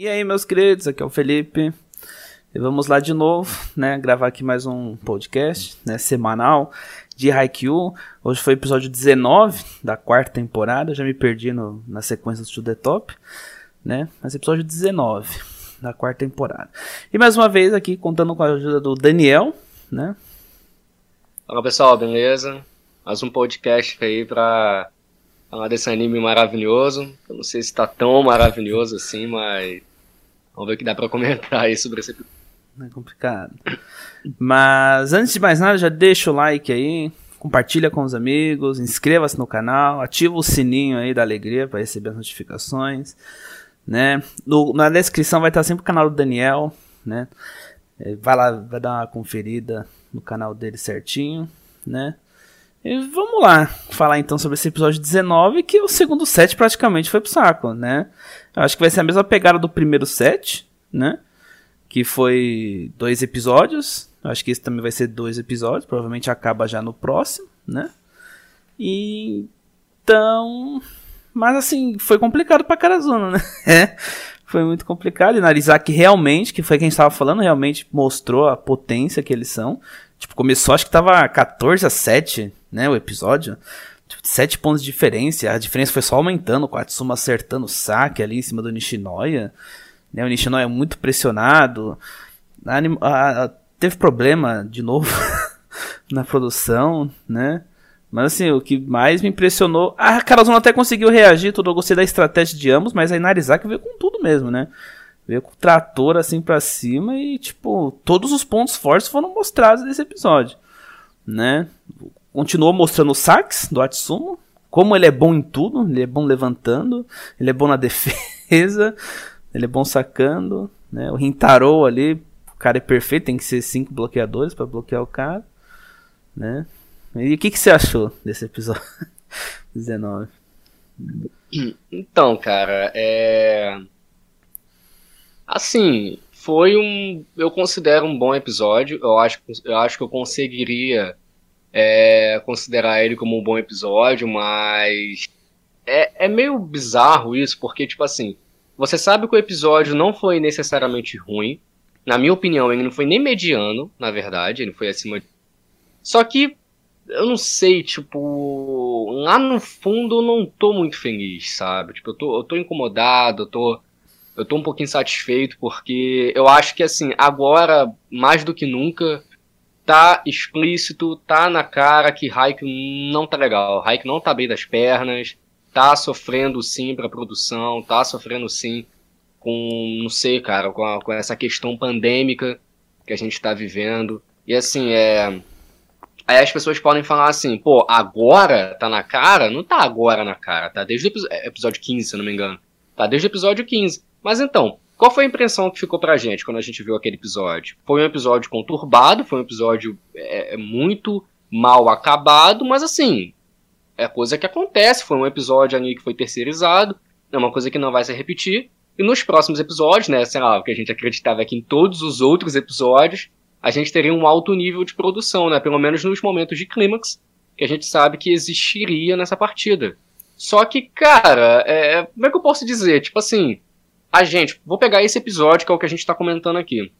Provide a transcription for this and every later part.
E aí, meus queridos, aqui é o Felipe. E vamos lá de novo, né? Gravar aqui mais um podcast, né? Semanal de Haikyuu. Hoje foi o episódio 19 da quarta temporada. já me perdi no, na sequência do The Top, né? Mas episódio 19 da quarta temporada. E mais uma vez aqui contando com a ajuda do Daniel, né? Fala pessoal, beleza? Mais um podcast aí pra falar desse anime maravilhoso. Eu não sei se tá tão maravilhoso assim, mas Vamos ver o que dá pra comentar aí sobre esse. É complicado. Mas antes de mais nada, já deixa o like aí, compartilha com os amigos, inscreva-se no canal, ativa o sininho aí da alegria para receber as notificações, né? No, na descrição vai estar sempre o canal do Daniel, né? É, vai lá, vai dar uma conferida no canal dele certinho, né? E vamos lá falar então sobre esse episódio 19, que o segundo set praticamente foi pro saco, né? Eu acho que vai ser a mesma pegada do primeiro set, né? Que foi dois episódios. Eu acho que esse também vai ser dois episódios, provavelmente acaba já no próximo, né? E então, mas assim, foi complicado pra Karazuna, né? É, foi muito complicado. E Narizaki realmente, que foi quem estava falando, realmente mostrou a potência que eles são. Tipo, começou, acho que tava 14 a 7, né, o episódio. Tipo, 7 pontos de diferença. A diferença foi só aumentando, com o Atsuma acertando o saque ali em cima do Nishinoya. Né, o Nishinoya muito pressionado. A, a, a, teve problema, de novo, na produção, né? Mas assim, o que mais me impressionou. A Karozuna até conseguiu reagir, tudo. Eu gostei da estratégia de ambos, mas a Inarizaki veio com tudo mesmo, né? Veio com o trator assim pra cima e, tipo, todos os pontos fortes foram mostrados nesse episódio, né? Continuou mostrando o sax do Atsumo, como ele é bom em tudo, ele é bom levantando, ele é bom na defesa, ele é bom sacando, né? O Rintaro ali, o cara é perfeito, tem que ser cinco bloqueadores para bloquear o cara, né? E o que, que você achou desse episódio 19? Então, cara, é Assim, foi um. Eu considero um bom episódio. Eu acho, eu acho que eu conseguiria é, considerar ele como um bom episódio, mas. É, é meio bizarro isso, porque, tipo assim. Você sabe que o episódio não foi necessariamente ruim. Na minha opinião, ele não foi nem mediano, na verdade. Ele foi acima de. Só que. Eu não sei, tipo. Lá no fundo eu não tô muito feliz, sabe? Tipo, eu tô, eu tô incomodado, eu tô eu tô um pouquinho satisfeito porque eu acho que assim, agora, mais do que nunca, tá explícito, tá na cara que Haikyuu não tá legal. Haikyuu não tá bem das pernas, tá sofrendo sim pra produção, tá sofrendo sim com, não sei, cara, com, a, com essa questão pandêmica que a gente tá vivendo. E assim, é. Aí as pessoas podem falar assim, pô, agora tá na cara? Não tá agora na cara, tá desde o episódio 15, se não me engano. Tá desde o episódio 15. Mas então, qual foi a impressão que ficou pra gente quando a gente viu aquele episódio? Foi um episódio conturbado, foi um episódio é, é, muito mal acabado, mas assim, é coisa que acontece. Foi um episódio ali que foi terceirizado, é uma coisa que não vai se repetir. E nos próximos episódios, né, sei lá, o que a gente acreditava é que em todos os outros episódios, a gente teria um alto nível de produção, né, pelo menos nos momentos de clímax, que a gente sabe que existiria nessa partida. Só que, cara, é, como é que eu posso dizer? Tipo assim, a gente, vou pegar esse episódio que é o que a gente está comentando aqui.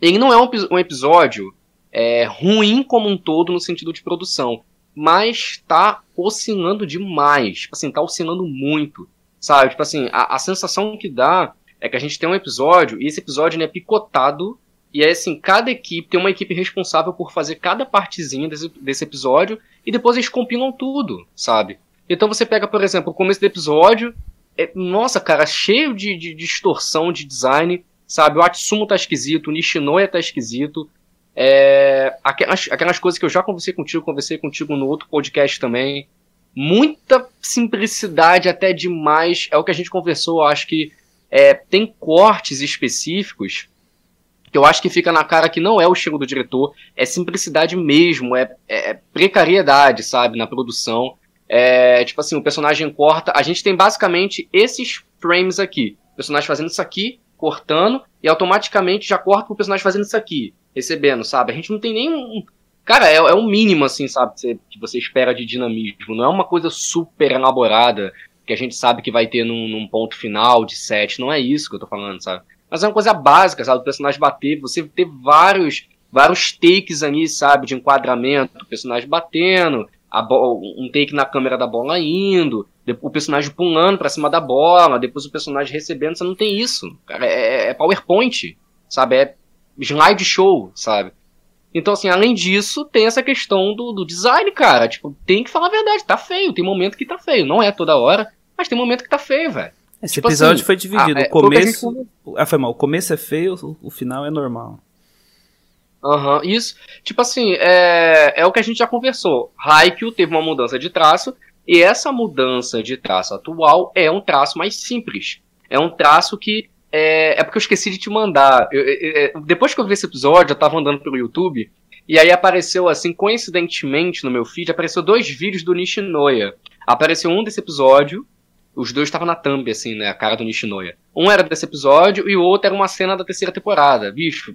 Ele não é um, um episódio é, ruim como um todo no sentido de produção, mas tá oscilando demais. Tipo assim, tá oscilando muito, sabe? Tipo assim, a, a sensação que dá é que a gente tem um episódio e esse episódio é picotado e é assim, cada equipe tem uma equipe responsável por fazer cada partezinha desse, desse episódio e depois eles compilam tudo, sabe? Então você pega, por exemplo, o começo do episódio, é, nossa, cara, cheio de, de, distorção de design, sabe? O Atsumo tá esquisito, o Nishinoya tá esquisito. É, aquelas, aquelas coisas que eu já conversei contigo, conversei contigo no outro podcast também. Muita simplicidade até demais. É o que a gente conversou, eu acho que é, tem cortes específicos que eu acho que fica na cara que não é o estilo do diretor, é simplicidade mesmo, é, é precariedade, sabe, na produção. É, tipo assim, o personagem corta. A gente tem basicamente esses frames aqui. O personagem fazendo isso aqui, cortando, e automaticamente já corta o personagem fazendo isso aqui, recebendo, sabe? A gente não tem nenhum. Cara, é, é o mínimo, assim, sabe? Que você, que você espera de dinamismo. Não é uma coisa super elaborada. que a gente sabe que vai ter num, num ponto final de set. Não é isso que eu tô falando, sabe? Mas é uma coisa básica, sabe? O personagem bater, você ter vários, vários takes ali, sabe? De enquadramento, o personagem batendo, um take na câmera da bola indo, o personagem pulando para cima da bola, depois o personagem recebendo, você não tem isso. Cara, é, é PowerPoint, sabe? É slide show, sabe? Então, assim, além disso, tem essa questão do, do design, cara. Tipo, tem que falar a verdade, tá feio. Tem momento que tá feio. Não é toda hora, mas tem momento que tá feio, velho. Esse tipo episódio assim, foi dividido. Ah, é, o começo. Gente... Ah, foi mal. O começo é feio, o final é normal. Aham, uhum, isso. Tipo assim, é, é o que a gente já conversou. Haikyuu teve uma mudança de traço, e essa mudança de traço atual é um traço mais simples. É um traço que. É, é porque eu esqueci de te mandar. Eu, eu, depois que eu vi esse episódio, eu tava andando pelo YouTube, e aí apareceu assim, coincidentemente no meu feed, apareceu dois vídeos do Nishinoya. Apareceu um desse episódio, os dois estavam na thumb, assim, né? A cara do Nishinoya. Um era desse episódio e o outro era uma cena da terceira temporada. Bicho,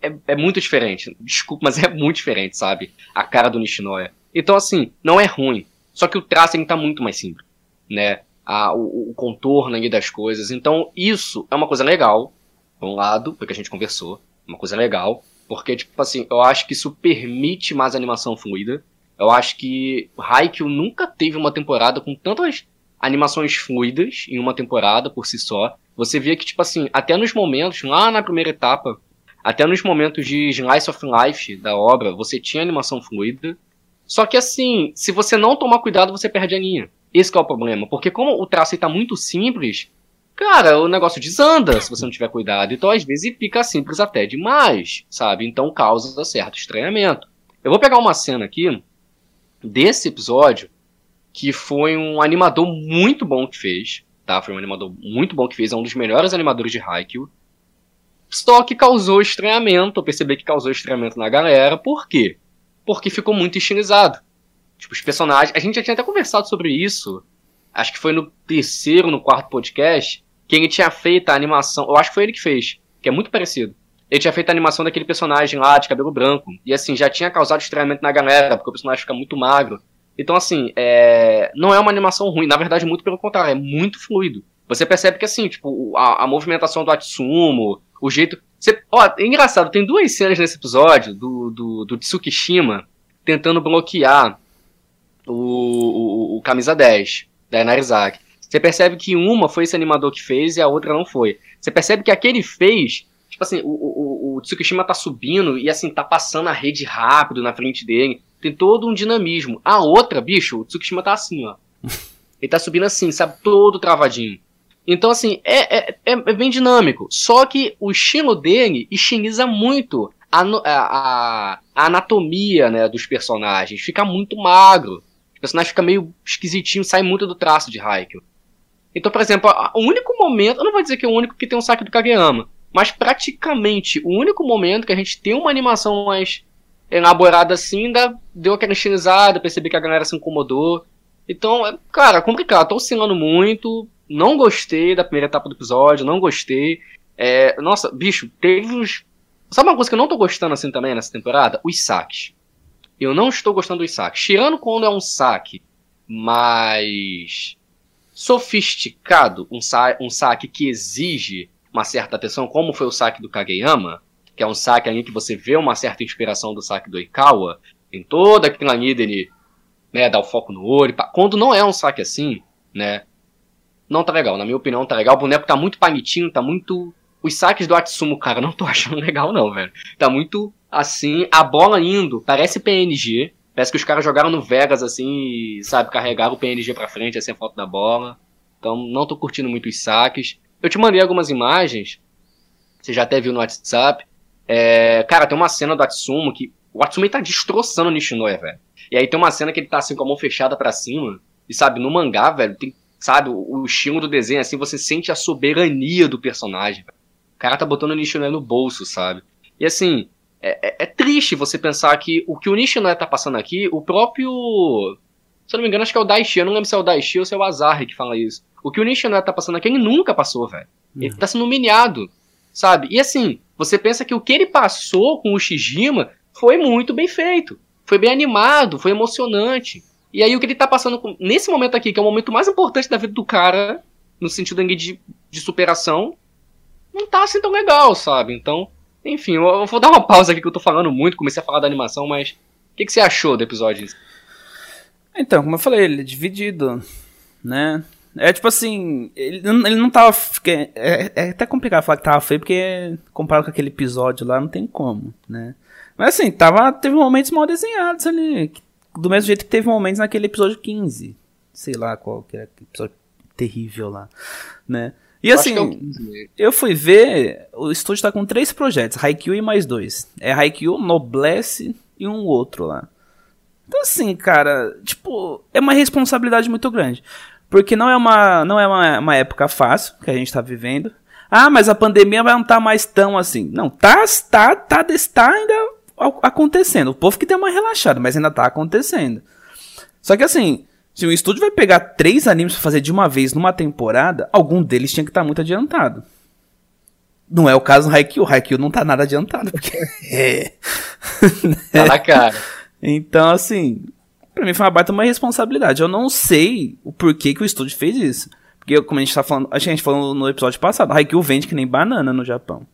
é, é muito diferente. Desculpa, mas é muito diferente, sabe? A cara do Nishinoya. Então, assim, não é ruim. Só que o traço tá muito mais simples, né? A, o, o, contorno ali das coisas. Então, isso é uma coisa legal, por um lado, porque a gente conversou. Uma coisa legal. Porque, tipo assim, eu acho que isso permite mais animação fluida. Eu acho que Haikyuu nunca teve uma temporada com tantas animações fluidas em uma temporada por si só. Você via que, tipo assim, até nos momentos, lá na primeira etapa, até nos momentos de Slice of Life da obra, você tinha animação fluida. Só que assim, se você não tomar cuidado, você perde a linha. Esse é o problema. Porque como o traço está muito simples, cara, o negócio desanda se você não tiver cuidado. Então, às vezes, fica simples até demais, sabe? Então causa certo estranhamento. Eu vou pegar uma cena aqui desse episódio que foi um animador muito bom que fez, tá? Foi um animador muito bom que fez, é um dos melhores animadores de Haikyuu. Só que causou estranhamento, eu percebi que causou estranhamento na galera, por quê? Porque ficou muito estilizado. Tipo, os personagens. A gente já tinha até conversado sobre isso. Acho que foi no terceiro, no quarto podcast. Que ele tinha feito a animação. Eu acho que foi ele que fez. Que é muito parecido. Ele tinha feito a animação daquele personagem lá, de cabelo branco. E assim, já tinha causado estranhamento na galera, porque o personagem fica muito magro. Então, assim, é... não é uma animação ruim, na verdade, muito pelo contrário, é muito fluido. Você percebe que, assim, tipo, a, a movimentação do Atsumo, o jeito. Você... Ó, é engraçado, tem duas cenas nesse episódio do, do, do Tsukishima tentando bloquear o, o, o Camisa 10 da Inarizaki. Você percebe que uma foi esse animador que fez e a outra não foi. Você percebe que aquele fez. Tipo assim, o, o, o Tsukishima tá subindo e assim, tá passando a rede rápido na frente dele. Tem todo um dinamismo. A outra, bicho, o Tsukishima tá assim, ó. Ele tá subindo assim, sabe? Todo travadinho. Então, assim, é, é, é, é bem dinâmico. Só que o estilo dele estiliza muito a, a, a, anatomia né, dos personagens. Fica muito magro. O personagem fica meio esquisitinho, sai muito do traço de Haikyuu. Então, por exemplo, o único momento, eu não vou dizer que é o único que tem um saque do Kageyama, mas praticamente o único momento que a gente tem uma animação mais elaborada assim, ainda deu aquela estilizada, percebi que a galera se incomodou. Então, é, cara, é complicado, tô oscilando muito, não gostei da primeira etapa do episódio, não gostei. É, nossa, bicho, teve uns. Sabe uma coisa que eu não tô gostando assim também nessa temporada? Os saques. Eu não estou gostando dos saques. Tirando quando é um saque mais sofisticado, um, sa um saque que exige uma certa atenção, como foi o saque do Kageyama, que é um saque ali que você vê uma certa inspiração do saque do Ikawa, tem toda aquela ídene, né, dá o foco no olho, quando não é um saque assim, né, não tá legal, na minha opinião tá legal, o boneco tá muito panitinho, tá muito... Os saques do Atsumo, cara, não tô achando legal não, velho. Tá muito assim, a bola indo, parece PNG, parece que os caras jogaram no Vegas assim e, sabe, carregaram o PNG pra frente, assim, a foto da bola. Então, não tô curtindo muito os saques. Eu te mandei algumas imagens, você já até viu no WhatsApp, é, cara, tem uma cena do Atsumo que o Atsumo tá destroçando o Nishinoya, velho. E aí tem uma cena que ele tá assim com a mão fechada para cima. E sabe, no mangá, velho, tem, sabe, o, o estilo do desenho, assim, você sente a soberania do personagem. O cara tá botando o Nishinoya no bolso, sabe? E assim, é, é, é, triste você pensar que o que o Nishinoya tá passando aqui, o próprio. Se eu não me engano, acho que é o Daishi. Eu não lembro se é o Daishi ou se é o Azar que fala isso. O que o Nishinoya tá passando aqui, ele nunca passou, velho. Ele uhum. tá sendo humilhado, sabe? E assim, você pensa que o que ele passou com o Shijima foi muito bem feito. Foi bem animado, foi emocionante. E aí o que ele tá passando com, nesse momento aqui, que é o momento mais importante da vida do cara, no sentido de, de superação, não tá assim tão legal, sabe? Então, enfim, eu, eu, vou dar uma pausa aqui que eu tô falando muito, comecei a falar da animação, mas o que, que você achou do episódio? Então, como eu falei, ele é dividido, né? É tipo assim, ele, ele não tava. É, é, até complicado falar que tava feio, porque comparado com aquele episódio lá, não tem como, né? Mas assim, tava, teve momentos mal desenhados ali. Do mesmo jeito que teve momentos naquele episódio 15. Sei lá qual que era episódio terrível lá, né? E assim, eu, eu fui ver, o estúdio tá com três projetos, Haikyuu e mais dois. É Haikyuu, Noblesse e um outro lá. Então assim, cara, tipo, é uma responsabilidade muito grande. Porque não é uma, não é uma, uma época fácil que a gente tá vivendo. Ah, mas a pandemia vai não estar tá mais tão assim. Não, tá, tá, tá, tá ainda acontecendo. O povo que deu uma relaxada, mas ainda tá acontecendo. Só que assim, se o estúdio vai pegar três animes pra fazer de uma vez numa temporada, algum deles tinha que estar tá muito adiantado. Não é o caso do Haikyuu. O Haikyuu não tá nada adiantado, porque... é... Tá na cara. Então, assim, pra mim foi uma baita uma responsabilidade. Eu não sei o porquê que o estúdio fez isso. Porque, como a gente tá falando, a gente falou no episódio passado, Haikyuu vende que nem banana no Japão.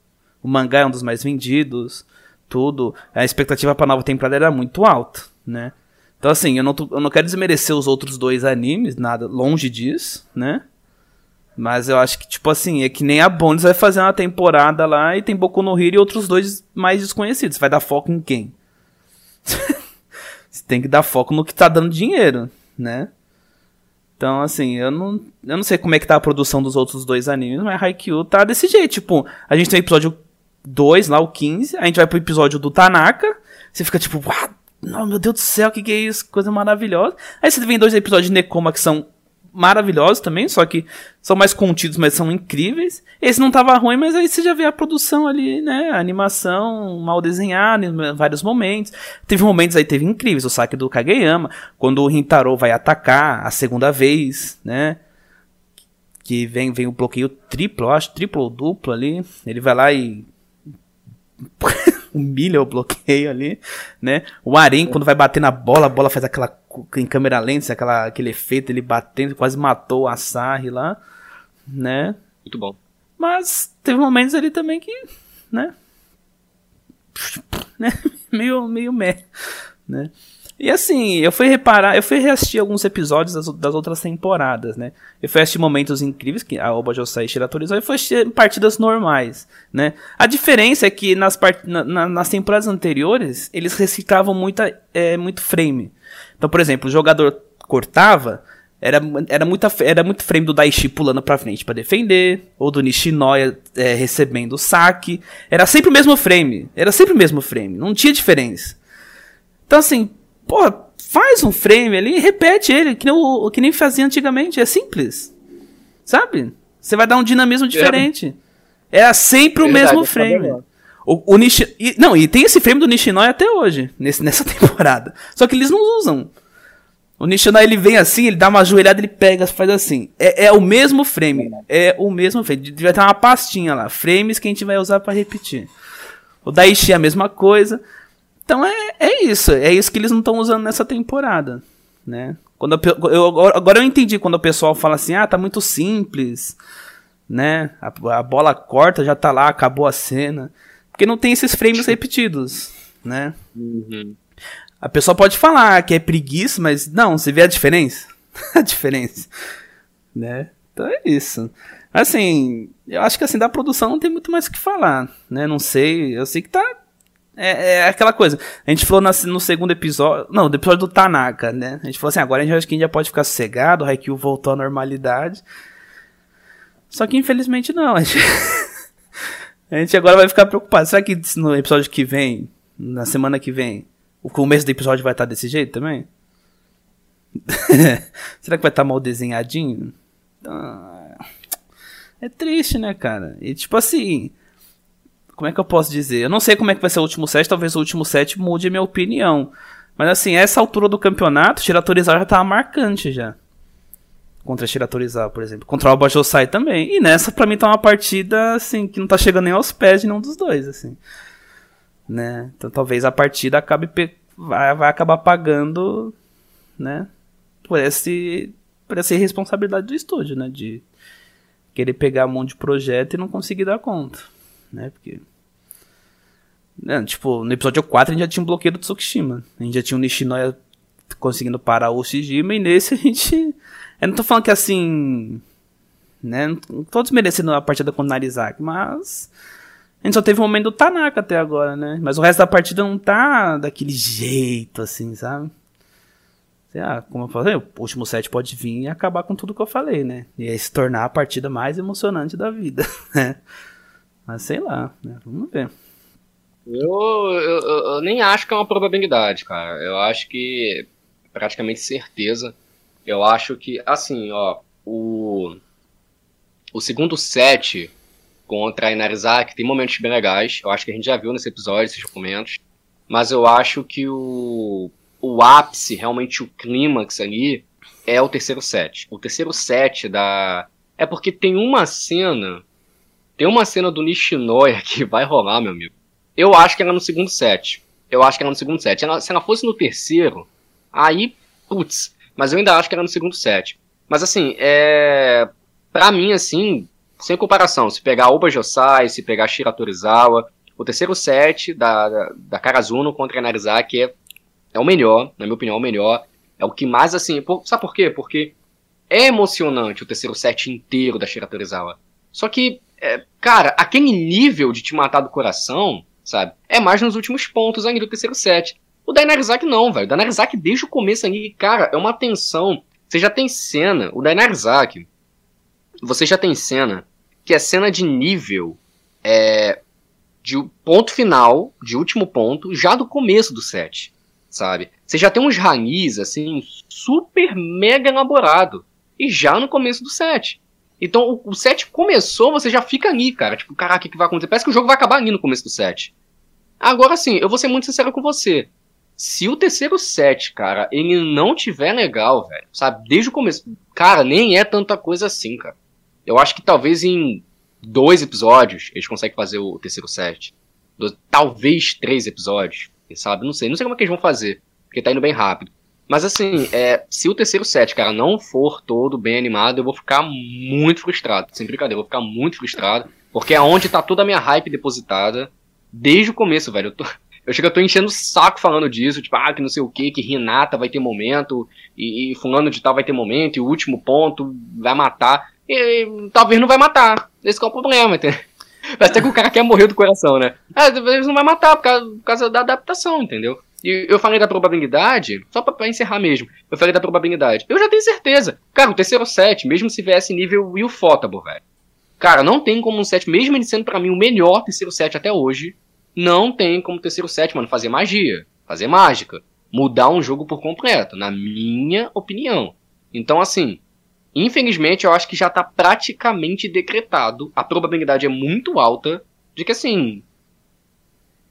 O mangá é um dos mais vendidos, tudo. A expectativa pra nova temporada era muito alta, né? Então, assim, eu não, tô, eu não quero desmerecer os outros dois animes, nada, longe disso, né? Mas eu acho que, tipo assim, é que nem a Bones vai fazer uma temporada lá e tem Boku no Hero e outros dois mais desconhecidos. Vai dar foco em quem? Você tem que dar foco no que tá dando dinheiro, né? Então, assim, eu não, eu não sei como é que tá a produção dos outros dois animes, mas Haikyuu tá desse jeito. Tipo, a gente tem o episódio 2, lá o 15, a gente vai pro episódio do Tanaka, você fica tipo, não, meu Deus do céu, o que, que é isso? Coisa maravilhosa. Aí você vem dois episódios de Nekoma que são maravilhosos também, só que são mais contidos, mas são incríveis. Esse não tava ruim, mas aí você já vê a produção ali, né? A animação mal desenhada em vários momentos. Teve momentos aí, teve incríveis, o saque do Kageyama, quando o Rintaro vai atacar a segunda vez, né? Que vem, vem o bloqueio triplo, eu acho, triplo ou duplo ali. Ele vai lá e humilha o bloqueio ali, né? O Aren, quando vai bater na bola, a bola faz aquela em câmera lenta, aquela, aquele efeito, ele batendo, quase matou o Asahi lá, né? Muito bom. Mas teve momentos ali também que, né? né? meio, meio meh, né? E assim, eu fui reparar, eu fui reassistir alguns episódios das, das outras temporadas, né? Eu fui assistir momentos incríveis que a Oba Josai tiratorizou e fui assistir partidas normais, né? A diferença é que nas, part... Na, na, nas temporadas anteriores, eles reciclavam muita, é, muito frame. Então, por exemplo, o jogador cortava, era, era, muita, era muito frame do Daishi pulando pra frente para defender, ou do Nishinoya é, recebendo o saque. Era sempre o mesmo frame, era sempre o mesmo frame, não tinha diferença. Então, assim, Pô, faz um frame ali e repete ele, que nem, o, que nem fazia antigamente. É simples. Sabe? Você vai dar um dinamismo diferente. É sempre o Verdade, mesmo frame. O, o Nishi... E, não, e tem esse frame do Nishinoi até hoje, nesse, nessa temporada. Só que eles não usam. O Nishinoi ele vem assim, ele dá uma joelhada, ele pega, faz assim. É, é o mesmo frame. É o mesmo frame. Vai ter uma pastinha lá. Frames que a gente vai usar para repetir. O Daishi é a mesma coisa. Então é, é isso, é isso que eles não estão usando nessa temporada, né? Quando eu, eu, agora eu entendi quando o pessoal fala assim, ah, tá muito simples, né? A, a bola corta, já tá lá, acabou a cena. Porque não tem esses frames repetidos, né? Uhum. A pessoa pode falar que é preguiça, mas não, você vê a diferença? a diferença, né? Então é isso. Assim, eu acho que assim, da produção não tem muito mais o que falar, né? Não sei, eu sei que tá é, é, aquela coisa. A gente falou no segundo episódio. Não, no episódio do Tanaka, né? A gente falou assim: agora a gente acha que a gente já pode ficar sossegado. O Haikyuu voltou à normalidade. Só que infelizmente não. A gente, a gente agora vai ficar preocupado. Será que no episódio que vem, na semana que vem, o começo do episódio vai estar desse jeito também? Será que vai estar mal desenhadinho? Ah, é triste, né, cara? E tipo assim como é que eu posso dizer? Eu não sei como é que vai ser o último set, talvez o último set mude a minha opinião. Mas assim, essa altura do campeonato, Shiratorizar já tava marcante já. Contra Shiratorizar, por exemplo. Contra o Bajosai também. E nessa, pra mim, tá uma partida, assim, que não tá chegando nem aos pés de nenhum dos dois, assim. Né? Então talvez a partida acabe... Pe... Vai, vai acabar pagando, né? parece, parece ser responsabilidade do estúdio, né? De querer pegar um monte de projeto e não conseguir dar conta, né? Porque. Né, tipo, no episódio 4 a gente já tinha um bloqueio do Tsukishima. A gente já tinha o Nishinoya conseguindo parar o Shijima, e nesse a gente. Eu não tô falando que assim. Né? Não tô desmerecendo a partida com o Narizaki, mas. A gente só teve o momento do Tanaka até agora, né? Mas o resto da partida não tá daquele jeito, assim, sabe? Ah, como eu falei, o último set pode vir e acabar com tudo que eu falei, né? E aí se tornar a partida mais emocionante da vida, né? Mas sei lá, né? Vamos ver. Eu, eu, eu, nem acho que é uma probabilidade, cara. Eu acho que praticamente certeza. Eu acho que, assim, ó, o, o segundo set contra a Inarizaki tem momentos bem legais. Eu acho que a gente já viu nesse episódio esses momentos. Mas eu acho que o, o ápice, realmente o clímax ali, é o terceiro set. O terceiro set da. É porque tem uma cena. Tem uma cena do Nishinoya que vai rolar, meu amigo. Eu acho que era no segundo set. Eu acho que era no segundo set. Se ela fosse no terceiro, Aí, putz, mas eu ainda acho que era no segundo set. Mas assim, é. Pra mim, assim, sem comparação, se pegar Oba Josai, se pegar Shira Torizawa, o terceiro set da, da, da Karazuno contra a Narizaki é, é o melhor, na minha opinião, é o melhor. É o que mais, assim. Por, sabe por quê? Porque é emocionante o terceiro set inteiro da Shira Torizawa. Só que, é, cara, aquele nível de te matar do coração, sabe? É mais nos últimos pontos ainda do terceiro set. O Dainarizaki não, velho. O Dainarizaki desde o começo ali, cara, é uma tensão. Você já tem cena, o Dainarizaki, você já tem cena que é cena de nível é, de ponto final, de último ponto, já do começo do set, sabe? Você já tem uns ranis, assim, super mega elaborado, e já no começo do set. Então, o, o set começou, você já fica ali, cara. Tipo, caraca, o que vai acontecer? Parece que o jogo vai acabar ali no começo do set. Agora sim, eu vou ser muito sincero com você. Se o terceiro set, cara, ele não tiver legal, velho, sabe? Desde o começo. Cara, nem é tanta coisa assim, cara. Eu acho que talvez em dois episódios eles conseguem fazer o terceiro set. talvez três episódios, sabe? Não sei. Não sei como é que eles vão fazer, porque tá indo bem rápido. Mas assim, é, se o terceiro set, cara, não for todo bem animado, eu vou ficar muito frustrado. Sem brincadeira, eu vou ficar muito frustrado. Porque é onde tá toda a minha hype depositada. Desde o começo, velho. Eu tô, eu chego, eu tô enchendo o saco falando disso, tipo, ah, que não sei o que, que Renata vai ter momento, e, e fulano de tal vai ter momento, e o último ponto vai matar. E, e talvez não vai matar. Esse é o problema, entendeu? Parece até que o cara quer morrer do coração, né? Ah, talvez não vai matar por causa, por causa da adaptação, entendeu? E eu falei da probabilidade, só pra, pra, encerrar mesmo, eu falei da probabilidade. Eu já tenho certeza. Cara, o terceiro set, mesmo se viesse nível Will Fotable, velho. Cara, não tem como um set, mesmo ele sendo para mim o melhor terceiro set até hoje, não tem como terceiro set, mano, fazer magia, fazer mágica, mudar um jogo por completo, na minha opinião. Então, assim, infelizmente eu acho que já tá praticamente decretado, a probabilidade é muito alta de que, assim,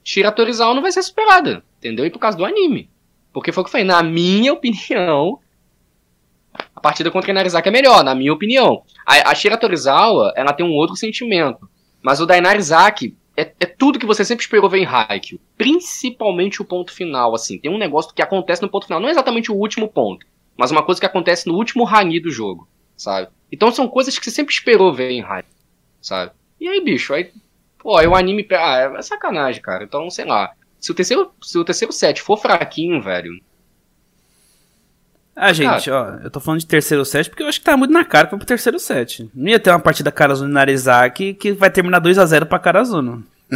Shira Torizawa não vai ser superada, entendeu? E por causa do anime. Porque foi o que eu falei, na minha opinião, a partida contra a Inarizaki é melhor, na minha opinião. A, a Shira Torizawa, ela tem um outro sentimento. Mas o da Inarizaki, é, é, tudo que você sempre esperou ver em Haikyuu. Principalmente o ponto final, assim. Tem um negócio que acontece no ponto final. Não é exatamente o último ponto, mas uma coisa que acontece no último Hani do jogo, sabe? Então são coisas que você sempre esperou ver em Haikyuu, sabe? E aí, bicho, aí... Pô, aí o anime... Ah, é sacanagem, cara. Então, sei lá. Se o terceiro, se o terceiro set for fraquinho, velho... Ah, gente, cara, ó, eu tô falando de terceiro set porque eu acho que tá muito na cara pra pro terceiro set. Não ia ter uma partida Karazuno e Narizaki que vai terminar 2 a 0 pra Karazuno.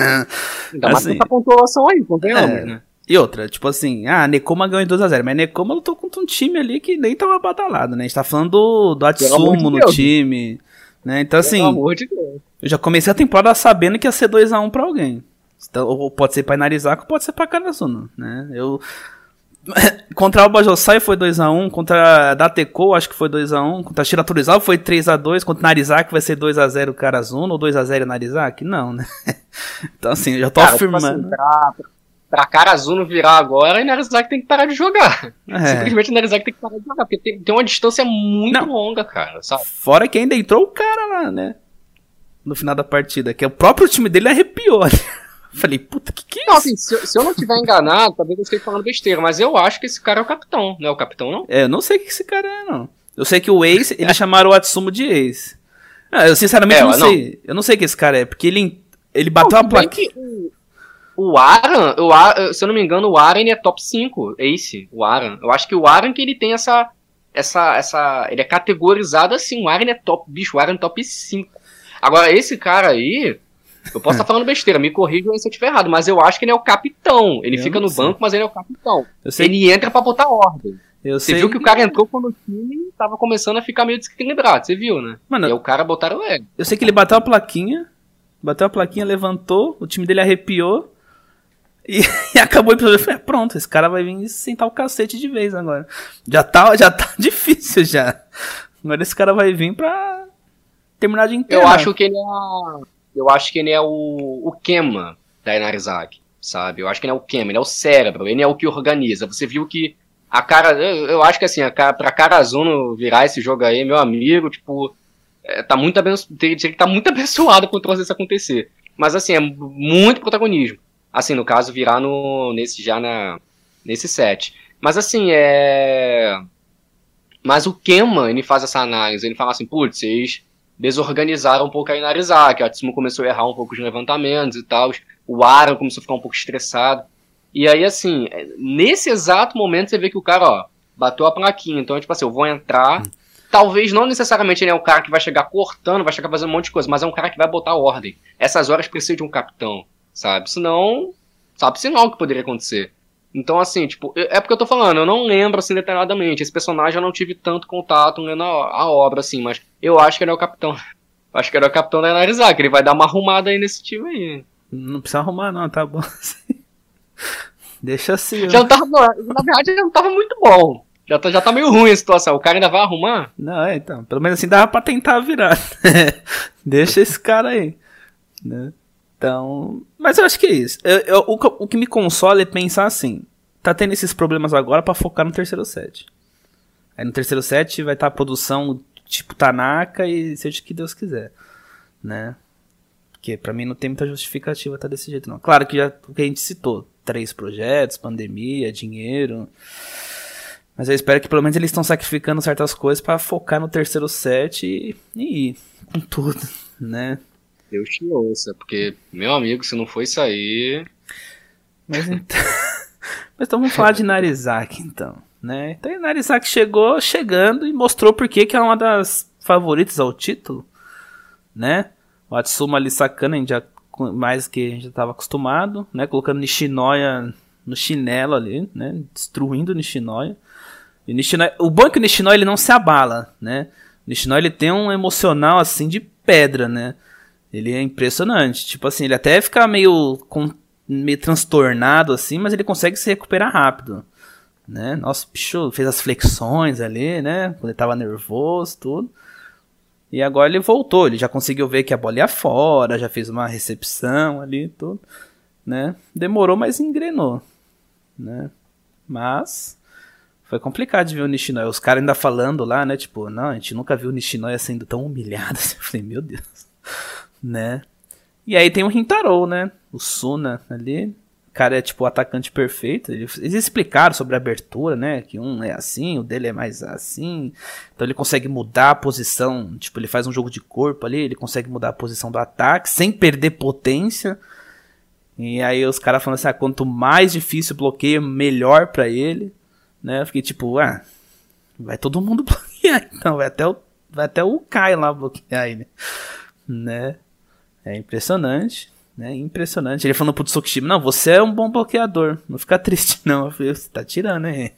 Ainda mais assim, essa pontuação aí, convenhamos, é, né? E outra, tipo assim, ah, Nekoma ganhou em 2x0, mas Nekoma lutou contra um time ali que nem tava badalado, né? A gente tá falando do, do Atsumo de no Deus. time, né? Então assim, Pelo amor de Deus. eu já comecei a temporada sabendo que ia ser 2x1 pra alguém. Então, ou pode ser pra ou pode ser pra Karazuno, né? Eu contra o Bajosai foi 2x1, contra a Dateco acho que foi 2x1, contra a Shiraturizal foi 3x2, contra Narizaki vai ser 2x0 Karazuno ou 2x0 Narizaki? Não, né? Então assim, eu já tô Cara, afirmando. Tipo assim, pra, pra Karazuno virar agora, o Narizaki tem que parar de jogar. É. Simplesmente o Narizaki tem que parar de jogar, porque tem, tem uma distância muito Não. longa, cara, sabe? Fora que ainda entrou o cara lá, né? No final da partida, que é o próprio time dele arrepiou. Falei, puta, que que é Não, isso? assim, se, se eu não tiver enganado, talvez eu esteja falando besteira, mas eu acho que esse cara é o capitão, não é o capitão, não? É, eu não sei o que esse cara é, não. Eu sei que o Ace, eles chamaram o Atsumo de Ace. Ah, eu sinceramente É, não, não. sei. Eu não sei o que esse cara é, porque ele, ele bateu Não, a placa. que o, o Aran, o Aran, se eu não me engano, o Aran é top 5, Ace, o Aran. Eu acho que o Aran que ele tem essa, essa, essa, ele é categorizado assim, o Aran é top, bicho, o Aran é top 5. Agora, esse cara aí, eu posso estar falando besteira, me corrijam se eu estiver errado, mas eu acho que ele é o capitão. Ele Eu fica no sei. banco, mas ele é o capitão. Ele entra pra botar ordem. eu Você sei. viu que o cara entrou quando o time tava começando a ficar meio desequilibrado, você viu, né? Mano, E o cara botaram ele. eu sei que ele bateu a plaquinha, bateu a plaquinha, levantou, o time dele arrepiou e, e acabou o episódio. Eu falei, "Ah, pronto, esse cara vai vir sentar o cacete de vez agora. Já tá, já tá difícil já. Agora esse cara vai vir pra terminar de enterrar. Eu acho que ele é. Eu acho que ele é o, o Kema da Inarizaki, sabe? Eu acho que ele é o Kema, ele é o cérebro, ele é o que organiza. Você viu que a cara. Eu, eu acho que assim, a cara, pra Karazuno virar esse jogo aí, meu amigo, tipo. é, tá muito abençoado. Teria que tá muito abençoado por troço isso acontecer. Mas assim, é muito protagonismo. Assim, no caso, virar no. nesse já na. nesse set. Mas assim, é. Mas o Kema, ele faz essa análise, ele fala assim, putz, vocês desorganizaram um pouco a Inarizaki, a Tsumu começou a errar um pouco os levantamentos e tal, o Aaron começou a ficar um pouco estressado. E aí, assim, é, nesse exato momento você vê que o cara, ó, bateu a plaquinha, então, tipo assim, eu vou entrar, talvez não necessariamente ele é o cara que vai chegar cortando, vai chegar fazendo um monte de coisa, mas é um cara que vai botar ordem. Essas horas precisa de um capitão, sabe? Senão, sabe-se não o que poderia acontecer. Então, assim, tipo, é porque eu tô falando, eu não lembro, assim, detalhadamente. Esse personagem eu não tive tanto contato lendo a, a obra, assim, mas eu acho que ele é o capitão. Eu acho que ele é o capitão da Inarizaki, ele vai dar uma arrumada aí nesse time aí. Não precisa arrumar, não, tá bom assim. Deixa assim. Já não tava, na verdade, já não tava muito bom. Já tá, já tá meio ruim a situação. O cara ainda vai arrumar? Não, é, então. Pelo menos assim dava pra tentar virar. Deixa esse cara aí. Né? Então. Mas eu acho que é isso. Eu- eu- o, que- o que me consola é pensar assim: tá tendo esses problemas agora pra focar no terceiro set. Aí no terceiro set vai estar a produção tipo Tanaka e seja o que Deus quiser. Né? Porque pra mim não tem muita justificativa tá desse jeito, não. Claro que já o que a gente citou: três projetos, pandemia, dinheiro. Mas eu espero que pelo menos eles estão sacrificando certas coisas pra focar no terceiro set e, e ir com tudo, né? Deus te ouça, porque, meu amigo, se não isso aí. Mas então, mas então vamos falar de Narizaki então, né? Então Narizaki chegou chegando e mostrou por que é uma das favoritas ao título, né? O Atsuma ali sacando, a gente já mais que a gente já estava acostumado, né? Colocando Nishinoya no chinelo ali, né? Destruindo Nishinoya. E Nishinoya, o bom é que o Nishinoya ele não se abala, né? O Nishinoya ele tem um emocional assim de pedra, né? Ele é impressionante. Tipo assim, ele até fica meio, com, meio transtornado assim, mas ele consegue se recuperar rápido. Né? Nossa, bicho, fez as flexões ali, né? Quando ele tava nervoso, tudo. E agora ele voltou, ele já conseguiu ver que a bola ia fora, já fez uma recepção ali, tudo, né? Demorou, mas engrenou, né? Mas foi complicado de ver o Nishinoya. Os caras ainda falando lá, né? Tipo, não, a gente nunca viu o Nishinoya sendo tão humilhado. Eu falei, meu Deus, né? E aí tem o Rintaro, né? O Suna ali. O cara é tipo o atacante perfeito. Eles explicaram sobre a abertura, né? Que um é assim, o dele é mais assim. Então ele consegue mudar a posição. Tipo, ele faz um jogo de corpo ali. Ele consegue mudar a posição do ataque sem perder potência. E aí os caras falando assim: ah, quanto mais difícil o bloqueio, melhor pra ele. Né? Eu fiquei tipo, ah, vai todo mundo bloquear. Então vai até o, vai até o Kai lá bloquear ele. Né? É impressionante, né? Impressionante. Ele falando pro Tsukishima, não, você é um bom bloqueador. Não fica triste, não. Eu falei, você tá tirando, hein?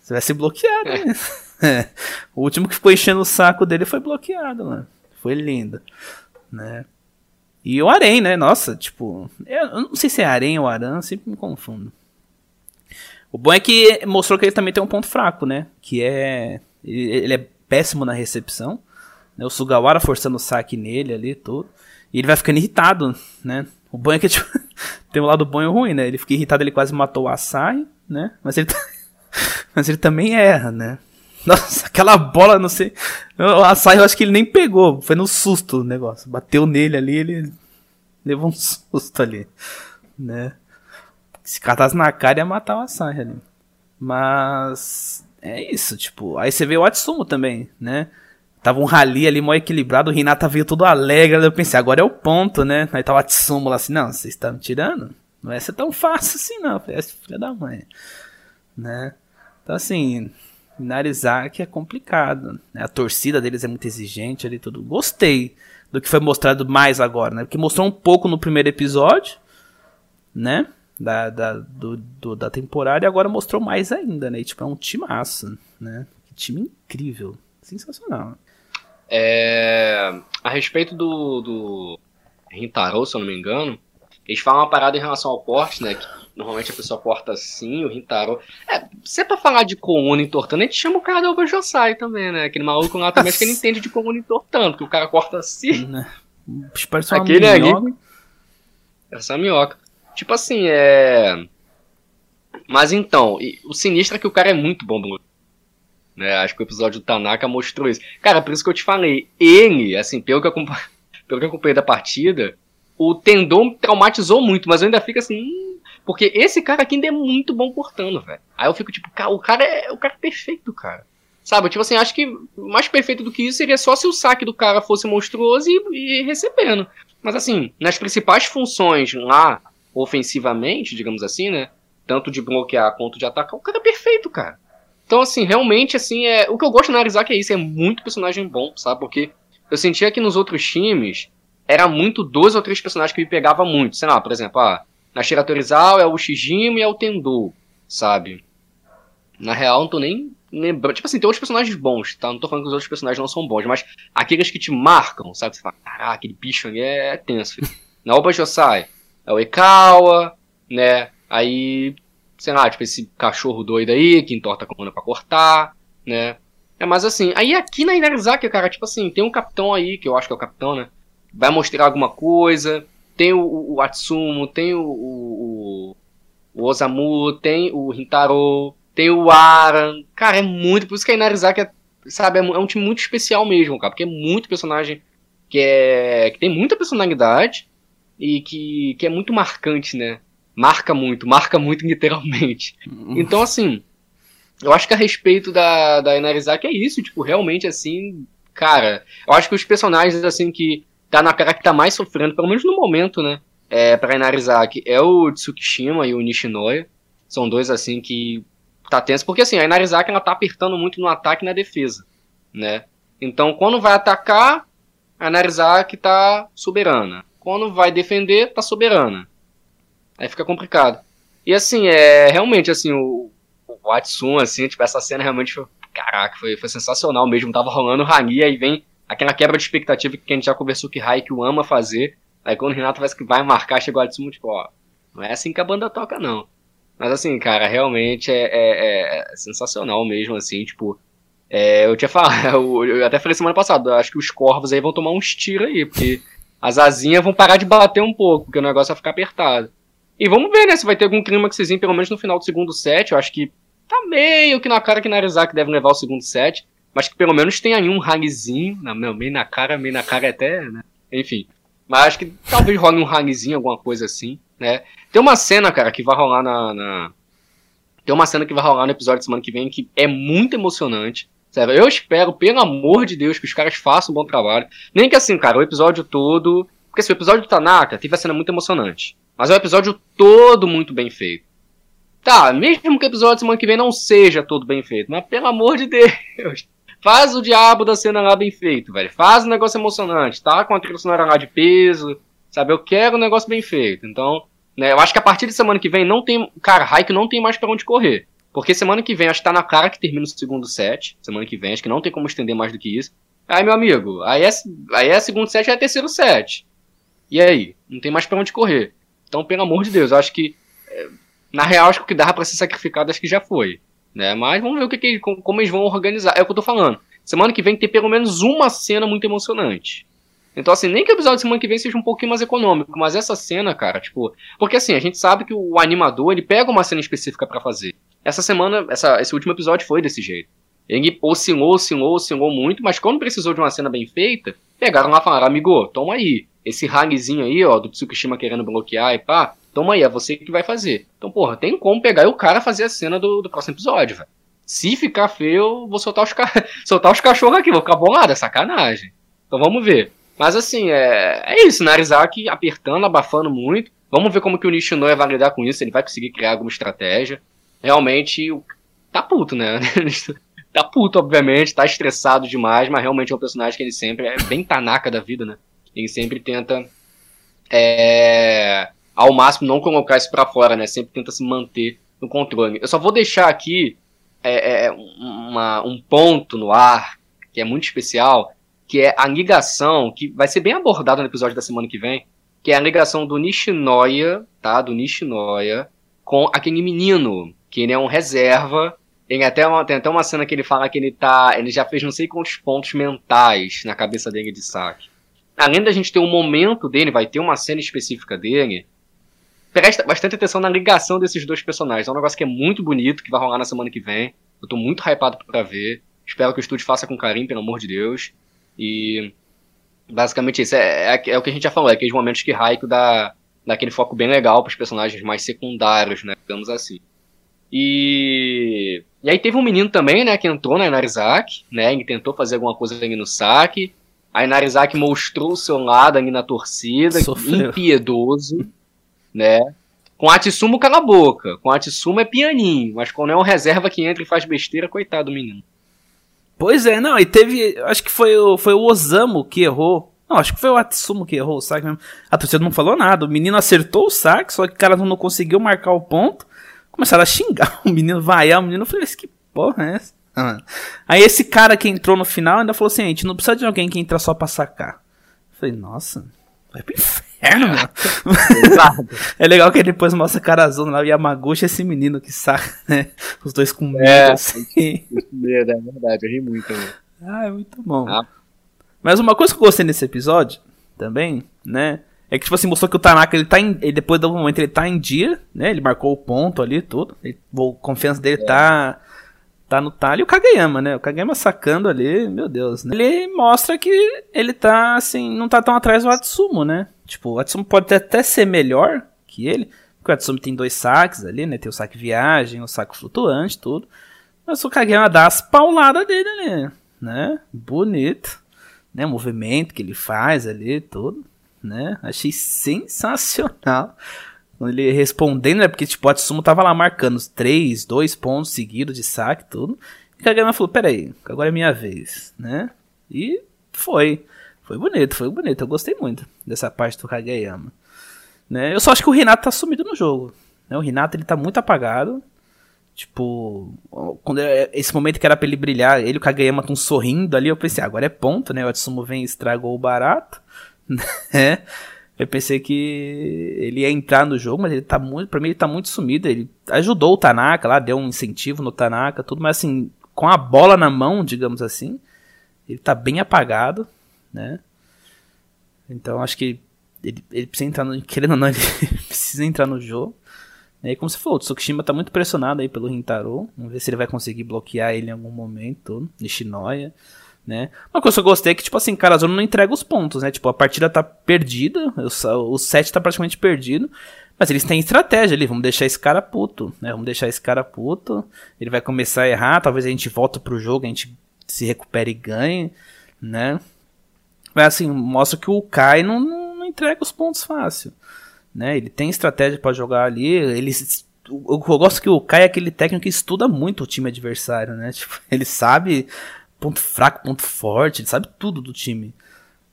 Você vai ser bloqueado, né? É. O último que ficou enchendo o saco dele foi bloqueado, mano. Foi lindo, né? E o Arém, né? Nossa, tipo, eu não sei se é Arém ou Aran, sempre me confundo. O bom é que mostrou que ele também tem um ponto fraco, né? Que é. Ele, ele é péssimo na recepção. Né? O Sugawara forçando o saque nele ali tudo. E ele vai ficando irritado, né? O bom é que tipo, tem um lado bom e ruim, né? Ele fica irritado, ele quase matou o Asai, né? Mas ele, mas ele também erra, né? Nossa, aquela bola, não sei. O Asai eu acho que ele nem pegou. Foi no susto o negócio. Bateu nele ali, ele levou um susto ali. né? Se catasse na cara ia matar o Asahi ali. Mas é isso, tipo. Aí você vê o Atsumo também, né? Tava um rally ali mó equilibrado, o Hinata veio todo alegre. Eu pensei, agora é o ponto, né? Aí tava o Atsumo lá assim, não, vocês estão me tirando? Não vai ser tão fácil assim, não. É filha da mãe. Né? Então, assim, que é complicado. Né? A torcida deles é muito exigente ali, tudo. Gostei do que foi mostrado mais agora, né? Porque mostrou um pouco no primeiro episódio, né? Da, da, do, do, da temporada e agora mostrou mais ainda, né? E, tipo, é um massa, né? Que time incrível. Sensacional. É, a respeito do, do Rintaro, se eu não me engano, eles falam uma parada em relação ao porte, né? Que normalmente a pessoa porta assim, o Rintaro. É, se é pra falar de Kouna entortando, a gente chama o cara do Obajosai também, né? Aquele maluco lá também, acho que ele entende de Kouna entortando, que o cara corta assim. Né? Parece uma Aquele minhoca. Ali, essa minhoca. Tipo assim, é. Mas então, o sinistro é que o cara é muito bom do né? Acho que o episódio do Tanaka mostrou isso. Cara, por isso que eu te falei, ele, assim, pelo que eu, pelo que eu acompanhei da partida, o tendão traumatizou muito, mas eu ainda fico assim, hum, porque esse cara aqui ainda é muito bom cortando, velho. Aí eu fico tipo, cara, o cara é o cara é perfeito, cara. Sabe, tipo assim, acho que mais perfeito do que isso seria só se o saque do cara fosse monstruoso e, e recebendo. Mas assim, nas principais funções lá, ofensivamente, digamos assim, né? Tanto de bloquear quanto de atacar, o cara é perfeito, cara. Então, assim, realmente, assim, é. O que eu gosto de analisar que é isso, é muito personagem bom, sabe? Porque eu sentia que nos outros times era muito dois ou três personagens que me pegava muito. Sei lá, por exemplo, ah, na Shiratorizawa é o Shijimi e é o Tendo, sabe? Na real, não tô nem lembrando. Tipo assim, tem outros personagens bons, tá? Não tô falando que os outros personagens não são bons, mas aqueles que te marcam, sabe? Você fala, caraca, aquele bicho ali é, é tenso. Filho. Na Oba Josai é o Ekawa, né? Aí sei lá, tipo esse cachorro doido aí que entorta a coluna pra cortar, né? É, mas assim, aí aqui na Inarizaki, cara, tipo assim, tem um capitão aí, que eu acho que é o capitão, né? Vai mostrar alguma coisa, tem o, o Atsumo, tem o, o, o, Osamu, tem o Hintaro, tem o Aran. Cara, é muito, por isso que a Inarizaki é, sabe, é, é um time muito especial mesmo, cara, porque é muito personagem que é que tem muita personalidade e que, que é muito marcante, né? Marca muito, marca muito literalmente. Uhum. Então, assim, eu acho que a respeito da, da Inarizaki é isso, tipo, realmente, assim, cara, eu acho que os personagens, assim, que tá na cara que tá mais sofrendo, pelo menos no momento, né, é, pra Inarizaki, é o Tsukishima e o Nishinoya. São dois, assim, que tá tenso, porque, assim, a Inarizaki, ela tá apertando muito no ataque e na defesa, né. Então, quando vai atacar, a Inarizaki tá soberana. Quando vai defender, tá soberana. Aí fica complicado. E assim, é realmente assim, o, o Watsun, assim, tipo, essa cena realmente foi. Caraca, foi, foi sensacional mesmo. Tava rolando o Rani, aí vem aquela quebra de expectativa que a gente já conversou que Haikyuu ama fazer. Aí quando o Renato vai, vai marcar, chegou o Watsun, tipo, ó, não é assim que a banda toca, não. Mas assim, cara, realmente é, é, é sensacional mesmo, assim, tipo. É, eu tinha falado, eu até falei semana passada, acho que os corvos aí vão tomar uns tiros aí, porque as asinhas vão parar de bater um pouco, porque o negócio vai ficar apertado. E vamos ver, né, se vai ter algum clímaxzinho, pelo menos no final do segundo set. Eu acho que tá meio que na cara que Narizaki deve levar o segundo set. Mas que pelo menos tenha aí um hangzinho. meio na cara, meio na cara até, né? Enfim. Mas acho que talvez role um hangzinho, alguma coisa assim, né? Tem uma cena, cara, que vai rolar na, na... Tem uma cena que vai rolar no episódio de semana que vem que é muito emocionante. Sério, eu espero, pelo amor de Deus, que os caras façam um bom trabalho. Nem que assim, cara, o episódio todo. Porque assim, o episódio do Tanaka teve a cena muito emocionante. Mas é um episódio todo muito bem feito. Tá, mesmo que o episódio de semana que vem não seja todo bem feito, mas pelo amor de Deus, faz o diabo da cena lá bem feito, velho. Faz um negócio emocionante, tá? Com a trilha sonora lá de peso, sabe? Eu quero um negócio bem feito. Então, né, eu acho que a partir de semana que vem não tem. Cara, Hike não tem mais para onde correr. Porque semana que vem acho que tá na cara que termina o segundo set. Semana que vem, acho que não tem como estender mais do que isso. Aí, meu amigo, aí é, aí é segundo set e é terceiro set. E aí? Não tem mais para onde correr. Então, pelo amor de Deus, eu acho que. É, na real, acho que o que dava pra ser sacrificado, acho que já foi. Né? Mas vamos ver o que, que como, como eles vão organizar. É o que eu tô falando. Semana que vem tem pelo menos uma cena muito emocionante. Então, assim, nem que o episódio de semana que vem seja um pouquinho mais econômico, mas essa cena, cara, tipo. Porque assim, a gente sabe que o animador, ele pega uma cena específica para fazer. Essa semana, essa, esse último episódio foi desse jeito. Ele oscilou, oscilou, oscilou muito, mas quando precisou de uma cena bem feita, pegaram lá e falaram, amigo, toma aí. Esse hackzinho aí, ó, do Tsukishima querendo bloquear e pá, toma aí, é você que vai fazer. Então, porra, tem como pegar e o cara fazer a cena do, do próximo episódio, velho. Se ficar feio, vou soltar os, ca... soltar os cachorros aqui, vou ficar bolado, é sacanagem. Então vamos ver. Mas assim, é, é isso, Narizaki apertando, abafando muito. Vamos ver como que o Nishinoya vai lidar com isso, ele vai conseguir criar alguma estratégia. Realmente, tá puto, né? tá puto, obviamente, tá estressado demais, mas realmente é um personagem que ele sempre é bem Tanaka da vida, né? Ele sempre tenta é, ao máximo não colocar isso para fora, né? Sempre tenta se manter no controle. Eu só vou deixar aqui é, é, uma, um ponto no ar que é muito especial, que é a ligação que vai ser bem abordada no episódio da semana que vem, que é a ligação do Nishinoya, tá? Do Nishinoya com aquele menino que ele é um reserva. Ele até uma, tem até uma cena que ele fala que ele tá, ele já fez não sei quantos pontos mentais na cabeça dele de saque além da gente ter um momento dele, vai ter uma cena específica dele, presta bastante atenção na ligação desses dois personagens. É um negócio que é muito bonito, que vai rolar na semana que vem. Eu tô muito hypado pra ver. Espero que o estúdio faça com carinho, pelo amor de Deus. E basicamente isso. É, é, é o que a gente já falou, é aqueles momentos que Raiko dá, dá aquele foco bem legal pros personagens mais secundários, né? Digamos assim. E. E aí teve um menino também, né, que entrou na Inarizaki, né? Ele tentou fazer alguma coisa ali no saque. Aí Narizaki mostrou o seu lado ali na torcida, Sofreu. impiedoso, né? Com Atsumo cala a boca. Com Atsumo é pianinho, mas quando é um reserva que entra e faz besteira, coitado do menino. Pois é, não, e teve. Acho que foi o, foi o Osamu que errou. Não, acho que foi o Atsumo que errou o saque mesmo. A torcida não falou nada. O menino acertou o saque, só que o cara não conseguiu marcar o ponto. Começaram a xingar o menino, vaiar o menino. Eu falei, que porra é essa? Ah. Aí esse cara que entrou no final ainda falou assim: a gente não precisa de alguém que entra só pra sacar. Eu falei, nossa, vai pro inferno, meu. é legal que ele depois mostra cara azul lá, Yamaguchi esse menino que saca, né? Os dois com medo, é, assim. Medo, é verdade, eu ri muito. Né? Ah, é muito bom. Ah. Mas uma coisa que eu gostei nesse episódio, também, né? É que, tipo assim, mostrou que o Tanaka, ele tá em. Ele, depois do momento, ele tá em dia, né? Ele marcou o ponto ali, tudo. Ele, a confiança dele é. tá tá no talho o Kageyama, né? O Kageyama sacando ali, meu Deus, né? Ele mostra que ele tá, assim, não tá tão atrás do Atsumo, né? Tipo, o Atsumo pode até ser melhor que ele, porque o Atsumo tem dois saques ali, né? Tem o saque viagem, o saque flutuante, tudo. Mas o Kageyama dá as pauladas dele ali, né? Bonito, né? O movimento que ele faz ali, tudo, né? Achei sensacional. Ele respondendo, né? Porque, tipo, o Atsumo tava lá marcando os três, dois pontos seguidos de saque, tudo. E Kageyama falou, peraí, agora é minha vez, né? E foi. Foi bonito, foi bonito. Eu gostei muito dessa parte do Kageyama. Né? Eu só acho que o Renato tá sumido no jogo. Né? O Renato, ele tá muito apagado. Tipo, quando é, esse momento que era pra ele brilhar, ele e o Kageyama estão sorrindo ali, eu pensei, ah, agora é ponto, né? O Atsumo vem e estragou o barato, né? Eu pensei que ele ia entrar no jogo, mas ele tá muito. Pra mim, ele tá muito sumido. Ele ajudou o Tanaka lá, deu um incentivo no Tanaka, tudo, mas assim, com a bola na mão, digamos assim, ele tá bem apagado, né? Então acho que ele, ele precisa entrar no. Querendo ou não, ele precisa entrar no jogo. E como você falou, o Tsukishima tá muito pressionado aí pelo Rintaro. Vamos ver se ele vai conseguir bloquear ele em algum momento. Nishinoya né? Uma coisa que eu gostei é que, tipo assim, Karazoro não entrega os pontos, né? Tipo, a partida tá perdida, o, set tá praticamente perdido, mas eles têm estratégia ali, vamos deixar esse cara puto, né? Vamos deixar esse cara puto, ele vai começar a errar, talvez a gente volta pro jogo, a gente se recupere e ganhe, né? Mas assim, mostra que o Kai não, não, não entrega os pontos fácil, né? Ele tem estratégia para jogar ali, ele eu, eu gosto que o Kai é aquele técnico que estuda muito o time adversário, né? Tipo, ele sabe ponto fraco, ponto forte, ele sabe tudo do time,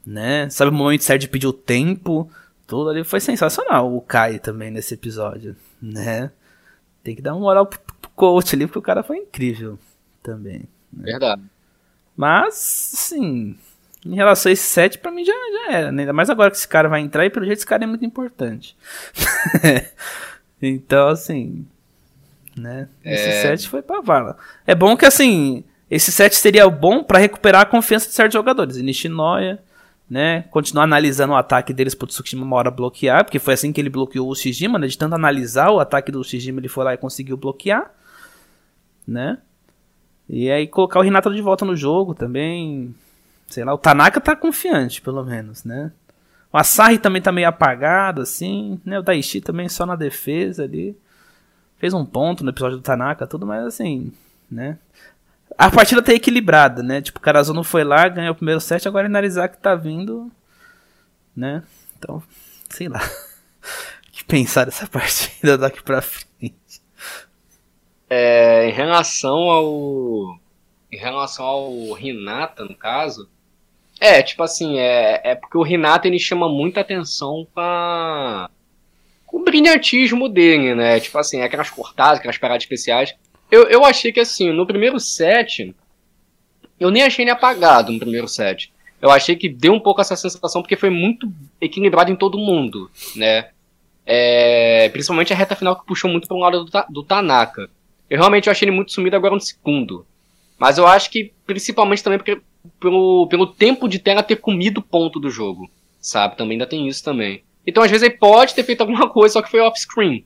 né? Sabe o momento certo de pedir o tempo, tudo ali foi sensacional. O Kai também nesse episódio, né? Tem que dar uma moral pro, pro coach ali, porque o cara foi incrível também. Né? Verdade. Mas, sim, em relação a esse set, pra mim já, já era, né? Ainda mais agora que esse cara vai entrar e pelo jeito esse cara é muito importante. então, assim, né? Esse é... set foi pra vala. É bom que, assim, esse set seria bom para recuperar a confiança de certos jogadores. Nishinoya, né? Continuar analisando o ataque deles pro Tsukishima uma hora bloquear, porque foi assim que ele bloqueou o Shijima, né? De tanto analisar o ataque do Shijima, ele foi lá e conseguiu bloquear, né? E aí colocar o Renato de volta no jogo também. Sei lá, o Tanaka tá confiante, pelo menos, né? O Asahi também tá meio apagado, assim, né? O Daishi também só na defesa ali. Fez um ponto no episódio do Tanaka, tudo, mas assim, né? A partida tá equilibrada, né? Tipo, o Karazuno foi lá, ganhou o primeiro set, agora é que tá vindo, né? Então, sei lá. que pensar dessa partida daqui pra frente. É, em relação ao. Em relação ao Renata, no caso, é, tipo assim, é, é porque o Renato ele chama muita atenção pra. com o brilhantismo dele, né? Tipo assim, aquelas cortadas, aquelas paradas especiais. Eu, eu achei que assim, no primeiro set. Eu nem achei ele apagado no primeiro set. Eu achei que deu um pouco essa sensação porque foi muito equilibrado em todo mundo, né? É, principalmente a reta final que puxou muito para um lado do, do Tanaka. Eu realmente achei ele muito sumido agora no segundo. Mas eu acho que principalmente também porque pelo, pelo tempo de tela ter comido ponto do jogo, sabe? Também ainda tem isso também. Então, às vezes, ele pode ter feito alguma coisa, só que foi off-screen.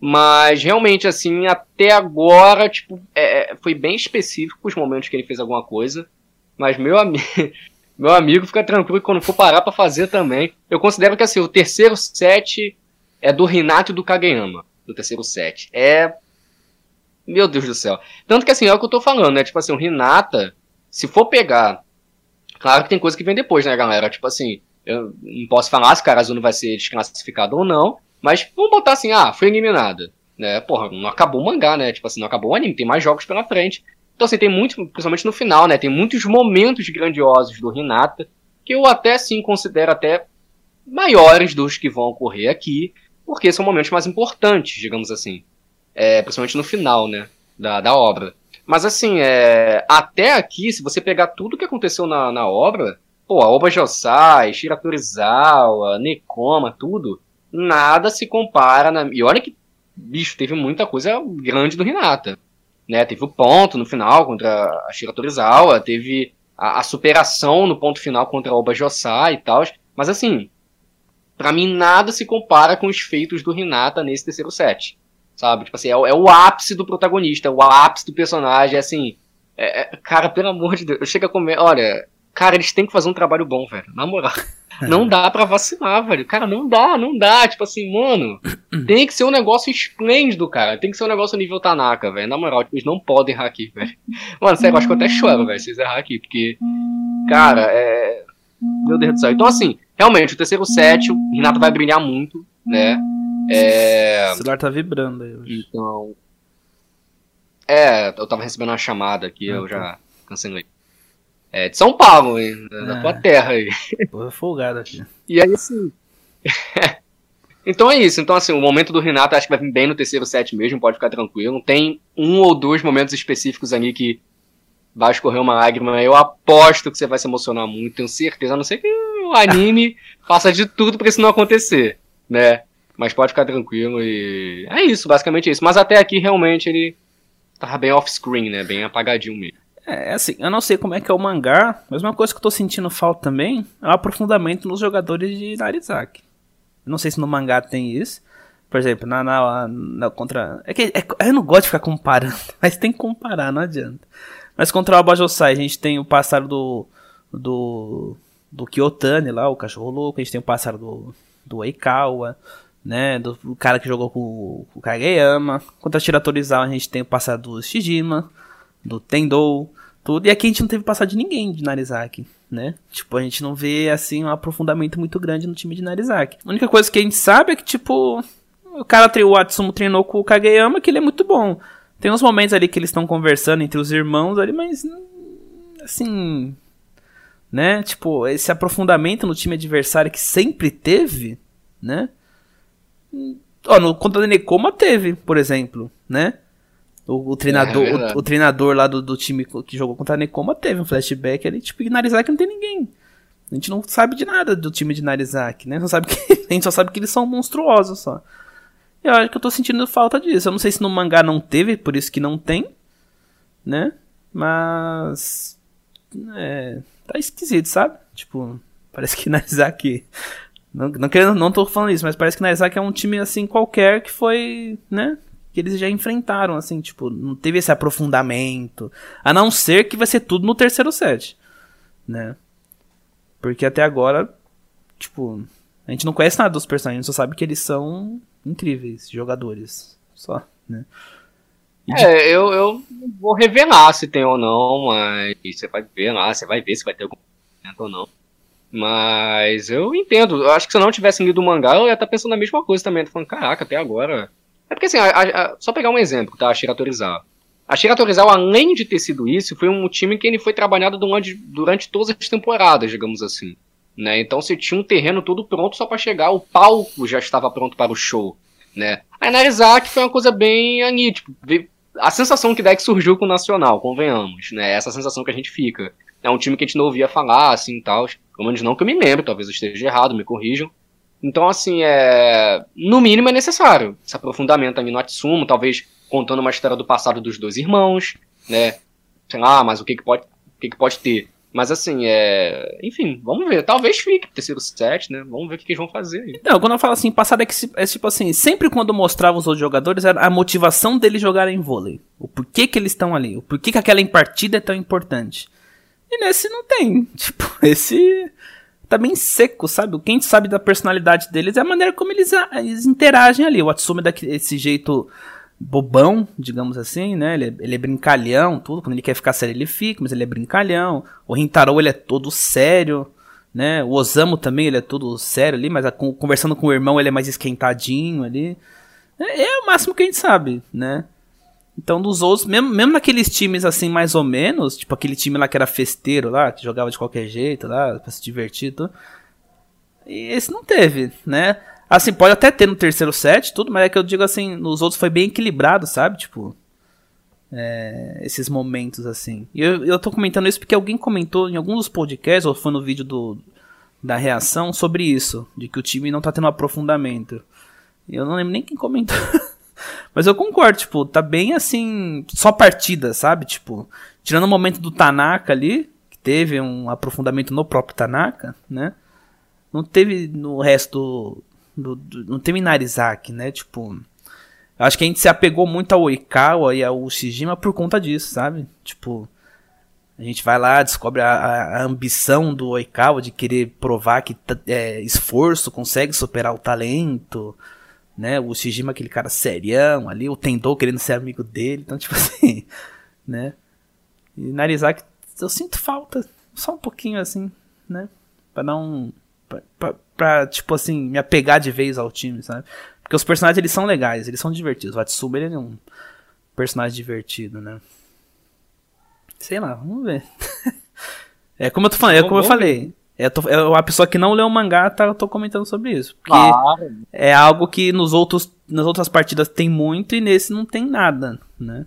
Mas, realmente, assim, até agora, tipo, é, é foi bem específico os momentos que ele fez alguma coisa. Mas, meu, ami meu amigo, fica tranquilo quando for parar pra fazer também. Eu considero que, assim, o terceiro set é do Renato e do Kageyama. Do terceiro set. É. Meu Deus do céu. Tanto que, assim, é o que eu tô falando, né? Tipo assim, o Renata se for pegar. Claro que tem coisa que vem depois, né, galera? Tipo assim, eu não posso falar se o Karazuno vai ser desclassificado ou não, mas vamos botar assim, ah, foi eliminada. Né? Porra, não acabou o mangá, né? Tipo assim, não acabou o anime, tem mais jogos pela frente. Então, assim, tem muito, principalmente no final, né? Tem muitos momentos grandiosos do Hinata, que eu até sim considero até maiores dos que vão ocorrer aqui, porque são momentos mais importantes, digamos assim. É, principalmente no final, né? Da, da obra. Mas assim, é, até aqui, se você pegar tudo que aconteceu na, na obra, pô, a Oba Josai, Shira Torizawa, Nekoma, tudo, nada se compara. Na... E olha que, bicho, teve muita coisa grande do Renata. Né? Teve o ponto no final contra a Shira Torizawa, teve a, a, superação no ponto final contra a Oba Josai e tal. Mas assim, para mim nada se compara com os feitos do Renata nesse terceiro set. Sabe? Tipo assim, é, é, o ápice do protagonista, é o ápice do personagem, é assim. É, é, cara, pelo amor de Deus, chega a comer. Olha, cara, eles têm que fazer um trabalho bom, velho. Na moral. Não dá pra vacilar, velho. Cara, não dá, não dá. Tipo assim, mano, tem que ser um negócio esplêndido, cara. Tem que ser um negócio nível Tanaka, velho. Na moral, tipo, eles não podem errar aqui, velho. Mano, sério, eu acho que eu até choro, velho, se eles errar aqui, porque. Cara, é. Meu Deus do céu. Então, assim, realmente, o terceiro set, o Renato vai brilhar muito, né? É... O celular tá vibrando aí hoje. Então. É, eu tava recebendo uma chamada aqui, eu já cancelei. É de São Paulo, hein? Da é. tua terra aí. Porra, folgado aqui. E aí, assim. então é isso. Então, assim, o momento do Renato acho que vai vir bem no terceiro set mesmo, pode ficar tranquilo. Tem um ou dois momentos específicos ali que vai escorrer uma lágrima. Eu aposto que você vai se emocionar muito, tenho certeza. A não ser que o anime faça de tudo pra isso não acontecer, né? Mas pode ficar tranquilo e. É isso, basicamente isso. Mas até aqui realmente ele tava bem off-screen, né? Bem apagadinho mesmo. É, assim, eu não sei como é que é o mangá, mas uma coisa que eu tô sentindo falta também é o aprofundamento nos jogadores de Narizaki. Não sei se no mangá tem isso. Por exemplo, na, na, na contra. É que é, eu não gosto de ficar comparando, mas tem que comparar, não adianta. Mas contra o Abajosai, a gente tem o passado do. do. do Kyotani lá, o cachorro louco, a gente tem o passado do. do Eikawa, né? Do, do, cara que jogou com, com o Kageyama. Contra a Shira a gente tem o passado do Shijima, do Tendou, tudo. E aqui a gente não teve passado de ninguém de Narizaki, né? Tipo, a gente não vê, assim, um aprofundamento muito grande no time de Narizaki. A única coisa que a gente sabe é que, tipo, o cara, o Atsumo treinou com o Kageyama, que ele é muito bom. Tem uns momentos ali que eles estão conversando entre os irmãos ali, mas, assim, né? Tipo, esse aprofundamento no time adversário que sempre teve, né? Ó, no contra da Nekoma teve, por exemplo, né? O, o treinador, é, o, o, treinador lá do, do, time que jogou contra a Nekoma teve um flashback ali, tipo, Narizaki não tem ninguém. A gente não sabe de nada do time de Narizaki, né? Não sabe que, a gente só sabe que eles são monstruosos só. Eu acho que eu tô sentindo falta disso. Eu não sei se no mangá não teve, por isso que não tem, né? Mas. É. Tá esquisito, sabe? Tipo, parece que Narizaki não, não, querendo, não tô falando isso, mas parece que Naizaki é um time assim qualquer que foi, né? Que eles já enfrentaram, assim, tipo, não teve esse aprofundamento. A não ser que vai ser tudo no terceiro set, né? Porque até agora tipo, a gente não conhece nada dos personagens, só sabe que eles são incríveis jogadores. Só, né? De... É, eu, eu vou revelar se tem ou não, mas você vai ver lá, você vai ver se vai ter algum ou não. Mas eu entendo, eu acho que se eu não tivesse lido o mangá, eu ia estar pensando a mesma coisa também. Falando, caraca, até agora. É porque assim, a, a, só pegar um exemplo, tá? A Shira Torizawa. A Shira Torizawa, além de ter sido isso, foi um time que ele foi trabalhado durante, durante todas as temporadas, digamos assim. Né? Então você tinha um terreno todo pronto só para chegar, o palco já estava pronto para o show. Né? A Narizaki foi uma coisa bem ali, tipo, a sensação que deck surgiu com o Nacional, convenhamos, né? Essa sensação que a gente fica. É um time que a gente não ouvia falar, assim, tal. Pelo menos não que eu me lembro, talvez eu esteja errado, me corrijam. Então, assim, é... no mínimo é necessário esse aprofundamento ali no Atsumo, talvez contando uma história do passado dos dois irmãos, né? Sei lá, mas o que, que, pode, o que, que pode ter? Mas assim, é. Enfim, vamos ver. Talvez fique terceiro set, né? Vamos ver o que, que eles vão fazer aí. Não, quando eu falo assim, passado é que é tipo assim, sempre quando mostrava os outros jogadores, era a motivação deles jogarem vôlei. O porquê que eles estão ali. O porquê que aquela partida é tão importante. E nesse não tem. Tipo, esse tá bem seco, sabe? O que a gente sabe da personalidade deles é a maneira como eles, eles interagem ali. O Atsumi desse jeito bobão, digamos assim, né? Ele é, ele é, brincalhão, tudo. Quando ele quer ficar sério, ele fica, mas ele é brincalhão. O Rintaro, ele é todo sério, né? O Osamu também, ele é todo sério ali, mas a, conversando com o irmão, ele é mais esquentadinho ali. É, é, o máximo que a gente sabe, né? Então, dos outros, mesmo, mesmo naqueles times assim, mais ou menos, tipo aquele time lá que era festeiro lá, que jogava de qualquer jeito lá, pra se divertir, tudo. E esse não teve, né? Assim, pode até ter no terceiro set, tudo, mas é que eu digo assim, nos outros foi bem equilibrado, sabe? Tipo, é, esses momentos assim. E eu, eu tô comentando isso porque alguém comentou em algum dos podcasts, ou foi no vídeo do, da reação, sobre isso, de que o time não tá tendo aprofundamento. E eu não lembro nem quem comentou. mas eu concordo, tipo, tá bem assim, só partida, sabe? Tipo, tirando o momento do Tanaka ali, que teve um aprofundamento no próprio Tanaka, né? Não teve no resto do, do, não tem Inarizaki, né? Tipo, acho que a gente se apegou muito ao Oikawa e ao Shijima por conta disso, sabe? Tipo, a gente vai lá, descobre a, a ambição do Oikawa de querer provar que é, esforço consegue superar o talento, né? O Shijima aquele cara serião ali, o Tendou querendo ser amigo dele, então tipo assim, né? E Narizaki, eu sinto falta, só um pouquinho assim, né? Pra um pra, pra, pra, tipo assim, me apegar de vez ao time, sabe? Porque os personagens, eles são legais, eles são divertidos. O Atsuba, ele é um personagem divertido, né? Sei lá, vamos ver. é como eu tô falando, é como eu falei. É, tô, uma pessoa que não leu o mangá, tá, eu tô comentando sobre isso. Porque claro. é algo que nos outros, nas outras partidas tem muito e nesse não tem nada, né?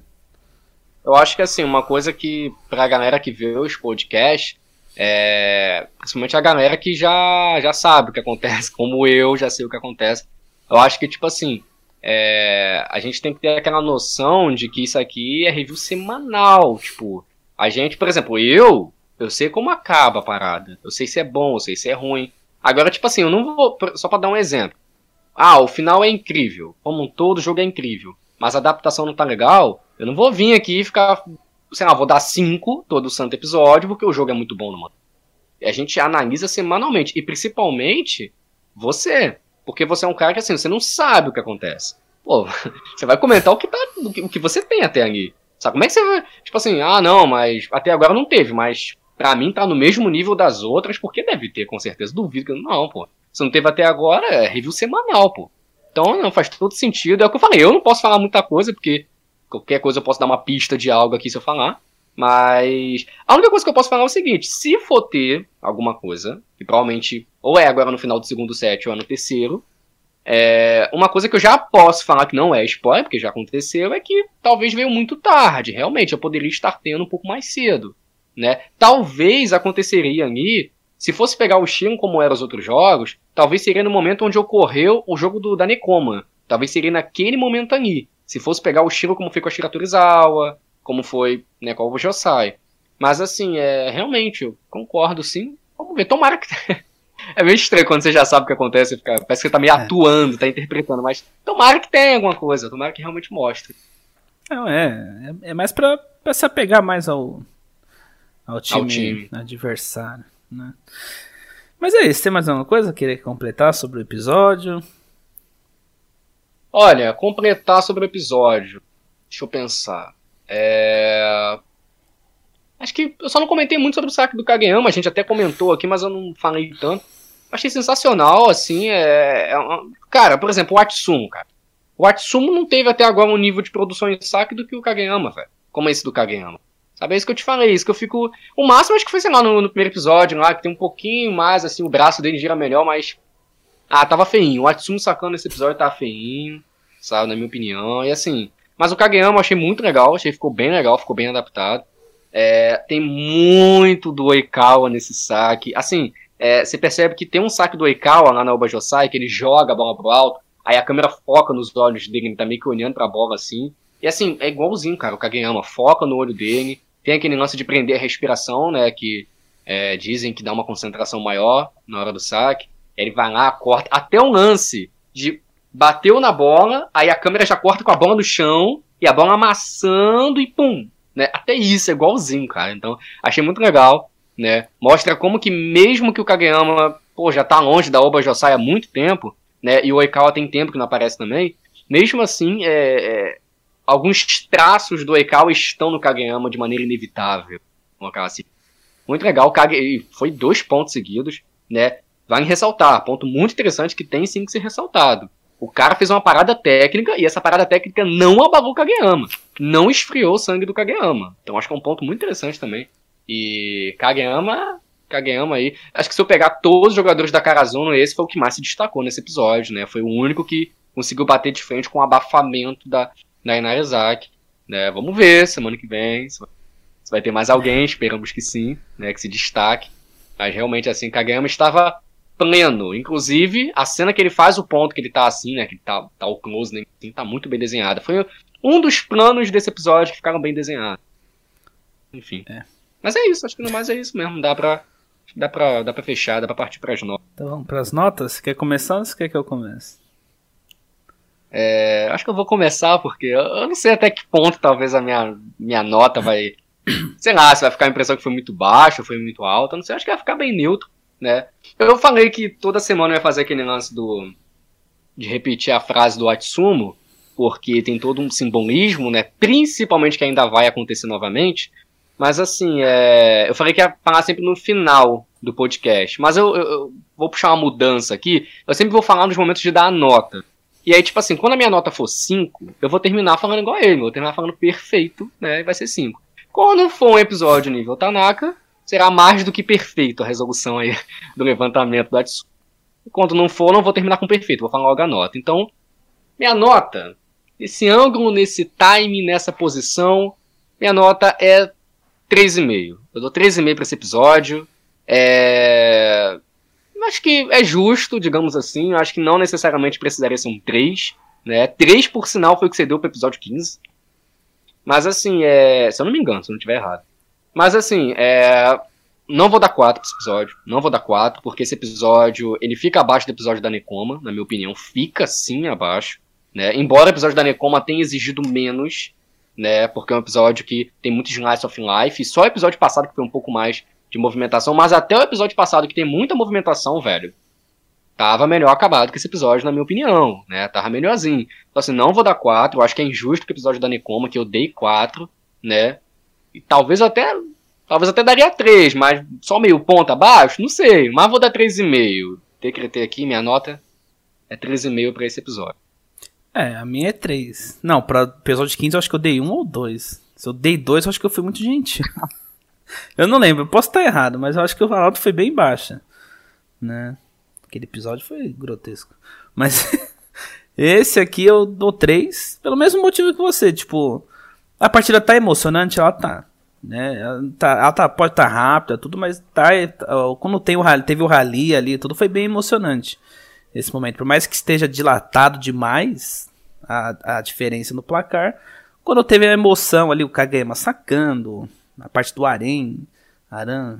Eu acho que assim, uma coisa que pra galera que vê os podcasts, é, principalmente a galera que já, já sabe o que acontece, como eu já sei o que acontece. Eu acho que, tipo assim, é, a gente tem que ter aquela noção de que isso aqui é review semanal. Tipo, a gente, por exemplo, eu, eu sei como acaba a parada. Eu sei se é bom, eu sei se é ruim. Agora, tipo assim, eu não vou. Só pra dar um exemplo. Ah, o final é incrível. Como um todo, o jogo é incrível. Mas a adaptação não tá legal. Eu não vou vir aqui e ficar sei lá, vou dar 5 todo santo episódio, porque o jogo é muito bom no modo. A gente analisa semanalmente, e principalmente você. Porque você é um cara que assim, você não sabe o que acontece. Pô, você vai comentar o que, tá, o que, o que você tem até ali. Sabe como é que você vai. Tipo assim, ah, não, mas até agora não teve, mas pra mim tá no mesmo nível das outras, porque deve ter, com certeza. Duvido que. Não, pô. Se não teve até agora, é review semanal, pô. Então não faz todo sentido. É o que eu falei, eu não posso falar muita coisa, porque Qualquer coisa eu posso dar uma pista de algo aqui se eu falar. Mas a única coisa que eu posso falar é o seguinte: se for ter alguma coisa, que provavelmente ou é agora no final do segundo set ou é no terceiro, é, uma coisa que eu já posso falar que não é spoiler, porque já aconteceu, é que talvez veio muito tarde. Realmente, eu poderia estar tendo um pouco mais cedo. Né? Talvez aconteceria ali, se fosse pegar o Shin como eram os outros jogos, talvez seria no momento onde ocorreu o jogo do, da Nekoma. Talvez seria naquele momento ali. Se fosse pegar o estilo como foi com a Shira Torizawa, como foi né, com o Josai. Mas assim, é, realmente, eu concordo sim. Vamos ver, tomara que. é meio estranho quando você já sabe o que acontece, fica, parece que você tá meio é. atuando, tá interpretando, mas tomara que tenha alguma coisa, tomara que realmente mostre. Não, é, é, é mais pra, pra se apegar mais ao, ao time, ao time. adversário, né? Mas é isso, tem mais alguma coisa que querer completar sobre o episódio? Olha, completar sobre o episódio. Deixa eu pensar. É... Acho que eu só não comentei muito sobre o saque do Kageyama, a gente até comentou aqui, mas eu não falei tanto. Achei sensacional, assim, é... é. Cara, por exemplo, o Atsumo, cara. O Atsumo não teve até agora um nível de produção em saque do que o Kageyama, velho. Como esse do Kageyama. Sabe, é isso que eu te falei, isso que eu fico... O máximo acho que foi, sei lá, no, no primeiro episódio lá, que tem um pouquinho mais, assim, o braço dele gira melhor, mas... Ah, tava feinho. O Atsumo sacando esse episódio tava feinho, sabe, na minha opinião. E assim... Mas o Kageyama eu achei muito legal, achei que ficou bem legal, ficou bem adaptado. É, tem muito do Oikawa nesse saque. Assim, é, você percebe que tem um saque do Oikawa lá na Obajosai, que ele joga a bola pro alto, aí a câmera foca nos olhos dele, ele tá meio que olhando pra bola assim. E assim, é igualzinho, cara, o Kageyama foca no olho dele, tem aquele lance de prender a respiração, né, que é, dizem que dá uma concentração maior na hora do saque. Ele vai lá, corta, até um lance de bateu na bola, aí a câmera já corta com a bola no chão, e a bola amassando e pum, né? Até isso é igualzinho, cara. Então, achei muito legal, né? Mostra como que mesmo que o Kageyama, pô, já tá longe da Oba Josai há muito tempo, né? E o Oikawa tem tempo que não aparece também. Mesmo assim, é, é, alguns traços do Oikawa estão no Kageyama de maneira inevitável. Assim. Muito legal, Kage... foi dois pontos seguidos, né? Vale ressaltar, ponto muito interessante que tem sim que ser ressaltado. O cara fez uma parada técnica e essa parada técnica não abalou o Kageyama. Não esfriou o sangue do Kageyama. Então acho que é um ponto muito interessante também. E Kageyama, Kageyama aí. Acho que se eu pegar todos os jogadores da Karazuno, esse foi o que mais se destacou nesse episódio, né? Foi o único que conseguiu bater de frente com o abafamento da, da Inarizaki. Né? Vamos ver semana que vem. Se vai ter mais alguém, esperamos que sim, né? Que se destaque. Mas realmente, assim, Kageyama estava pleno. Inclusive, a cena que ele faz o ponto que ele tá assim, né? Que ele tá, tá o close, né, assim, tá muito bem desenhada. Foi um dos planos desse episódio que ficaram bem desenhados. Enfim. É. Mas é isso, acho que no mais é isso mesmo. Dá pra, dá pra, dá pra fechar, dá pra partir pras notas. Então vamos pras notas? Quer começar ou você quer que eu comece? É, acho que eu vou começar porque eu, não sei até que ponto talvez a minha, minha nota vai. sei lá, se vai ficar a impressão que foi muito baixa, foi muito alta, não sei, acho que vai ficar bem neutro né? Eu falei que toda semana eu ia fazer aquele lance do de repetir a frase do Atsumo, porque tem todo um simbolismo, né? Principalmente que ainda vai acontecer novamente. Mas assim, é... eu falei que ia falar sempre no final do podcast. Mas eu, eu, eu, vou puxar uma mudança aqui. Eu sempre vou falar nos momentos de dar a nota. E aí, tipo assim, quando a minha nota for 5, eu vou terminar falando igual a ele. Vou terminar falando perfeito, né? E vai ser 5. Quando for um episódio nível Tanaka, será mais do que perfeito a resolução aí do levantamento do Atsumo. Quando não for, não vou terminar com perfeito, vou falar logo a nota. Então, minha nota, nesse ângulo, nesse time, nessa posição, minha nota é 3,5. Eu dou 3,5 para esse episódio. É... Acho que é justo, digamos assim. Acho que não necessariamente precisaria ser um 3. Né? 3, por sinal, foi o que você deu pro episódio 15. Mas assim, é... se eu não me engano, se eu não estiver errado. Mas assim, é... não vou dar 4 pra esse episódio. Não vou dar 4, porque esse episódio ele fica abaixo do episódio da Nekoma, na minha opinião. Fica sim abaixo. Né? Embora o episódio da Nekoma tenha exigido menos, né? Porque é um episódio que tem muito slice of life. E só o episódio passado que foi um pouco mais de movimentação. Mas até o episódio passado que tem muita movimentação, velho. Tava melhor acabado que esse episódio, na minha opinião, né? Tava melhorzinho. Então, assim, não vou dar 4. Eu acho que é injusto que o episódio da Nekoma, que eu dei 4, né? E talvez até. Talvez até daria 3, mas só meio ponto abaixo? Não sei. Mas vou dar 3,5. Tem que ter aqui, minha nota é 3,5 pra esse episódio. É, a minha é 3. Não, pra episódio 15 eu acho que eu dei 1 ou 2. Se eu dei 2, eu acho que eu fui muito gentil. eu não lembro, posso estar errado, mas eu acho que a nota foi bem baixa. Né? Aquele episódio foi grotesco. Mas esse aqui eu dou 3, pelo mesmo motivo que você. Tipo, a partida tá emocionante, ela tá. Né? Ela, tá, ela tá, pode estar tá rápida, tudo, mas tá, quando tem o rally, teve o rally ali, tudo foi bem emocionante. Esse momento, por mais que esteja dilatado demais a, a diferença no placar, quando teve a emoção ali, o Kageyama sacando, a parte do Aren, Aran,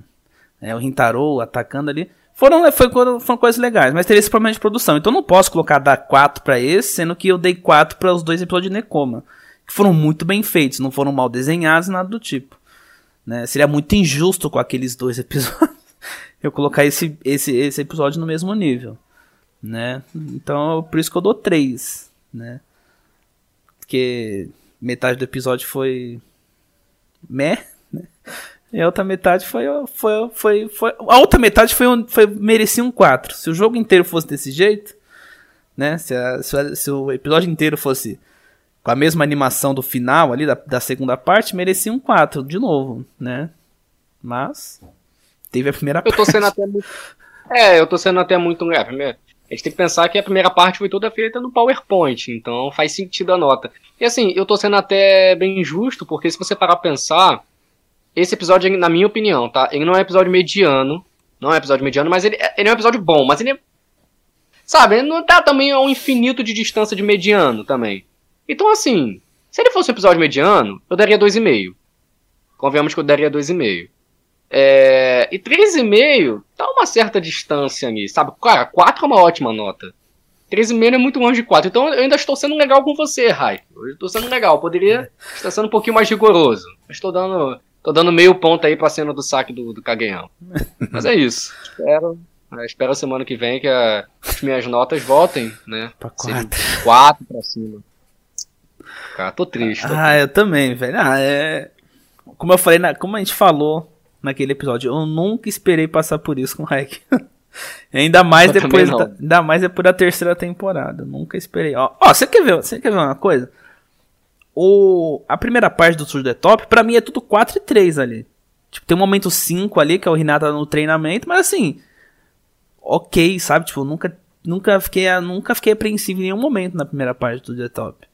é, o Rintaro atacando ali, foram, foi, foram coisas legais, mas teve esse problema de produção. Então não posso colocar dar 4 para esse, sendo que eu dei 4 para os dois episódios de Nekoma que foram muito bem feitos, não foram mal desenhados, nada do tipo. Né? Seria muito injusto com aqueles dois episódios. eu colocar esse, esse, esse episódio no mesmo nível, né? Então, por isso que eu dou 3, né? Porque metade do episódio foi meh, né? E a outra metade foi, foi, foi, foi a outra metade foi, foi merecia um 4. Se o jogo inteiro fosse desse jeito, né? Se, a, se, a, se, o episódio inteiro fosse com a mesma animação do final ali da, da segunda parte, merecia um 4 de novo, né? Mas teve a primeira eu tô parte. Sendo até muito, é, eu tô sendo até muito. É, primeiro, a gente tem que pensar que a primeira parte foi toda feita no PowerPoint, então faz sentido a nota. E assim, eu tô sendo até bem justo, porque se você parar pra pensar, esse episódio, na minha opinião, tá? Ele não é um episódio mediano, não é um episódio mediano, mas ele, ele é um episódio bom, mas ele é, Sabe, ele não tá também a um infinito de distância de mediano também. Então, assim, se ele fosse um episódio mediano, eu daria 2,5. Convenhamos que eu daria 2,5. É, e 3,5 tá uma certa distância ali, sabe? Cara, 4 é uma ótima nota. 3,5 é muito longe de 4. Então eu ainda estou sendo legal com você, Rai. Eu estou sendo legal. Poderia estar sendo um pouquinho mais rigoroso. Estou dando, tô dando meio ponto aí pra cena do saque do, do. Mas é isso. Espero, é, espero a semana que vem que a, as minhas notas voltem, né? Pra 4. 4 pra cima. Cara, tô triste. Tô ah, eu também, velho. Ah, é. Como eu falei, na, como a gente falou naquele episódio. Eu nunca esperei passar por isso com o Hack. ainda mais eu depois da, ainda mais é por a terceira temporada. Eu nunca esperei. Ó, ó, você quer ver, você quer ver uma coisa? O a primeira parte do Tour the Top, para mim é tudo 4 e 3 ali. Tipo, tem um momento 5 ali que é o Renata no treinamento, mas assim, OK, sabe? Tipo, nunca nunca fiquei nunca fiquei apreensivo em nenhum momento na primeira parte do The Top.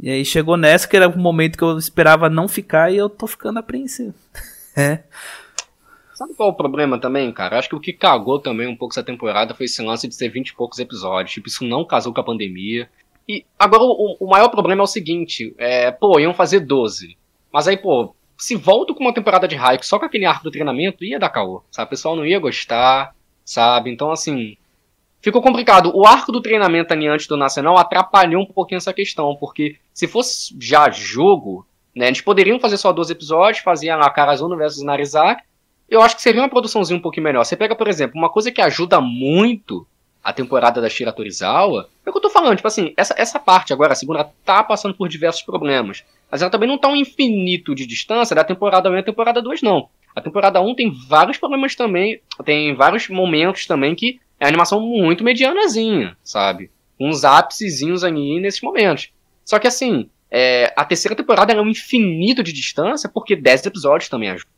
E aí chegou nessa que era o momento que eu esperava não ficar e eu tô ficando apreensivo. é. Sabe qual é o problema também, cara? Acho que o que cagou também um pouco essa temporada foi esse lance de ser 20 e poucos episódios. Tipo, isso não casou com a pandemia. E agora o, o maior problema é o seguinte: é, pô, iam fazer 12. Mas aí, pô, se volta com uma temporada de hype só com aquele arco do treinamento, ia dar caô. Sabe? O pessoal não ia gostar, sabe? Então, assim, ficou complicado. O arco do treinamento ali antes do Nacional atrapalhou um pouquinho essa questão, porque se fosse já jogo, né, eles poderiam fazer só 12 episódios, fazia lá Karazuno versus Narizak, eu acho que seria uma produçãozinha um pouquinho melhor. Você pega, por exemplo, uma coisa que ajuda muito a temporada da Shira Torizawa, é o que eu tô falando, tipo assim, essa, essa parte agora, a segunda, tá passando por diversos problemas. Mas ela também não tá um infinito de distância da temporada 1 e da temporada 2, não. A temporada 1 tem vários problemas também, tem vários momentos também que é animação muito medianazinha, sabe? Uns ápicezinhos ali nesses momentos. Só que assim, é, a terceira temporada é um infinito de distância, porque 10 episódios também ajudam.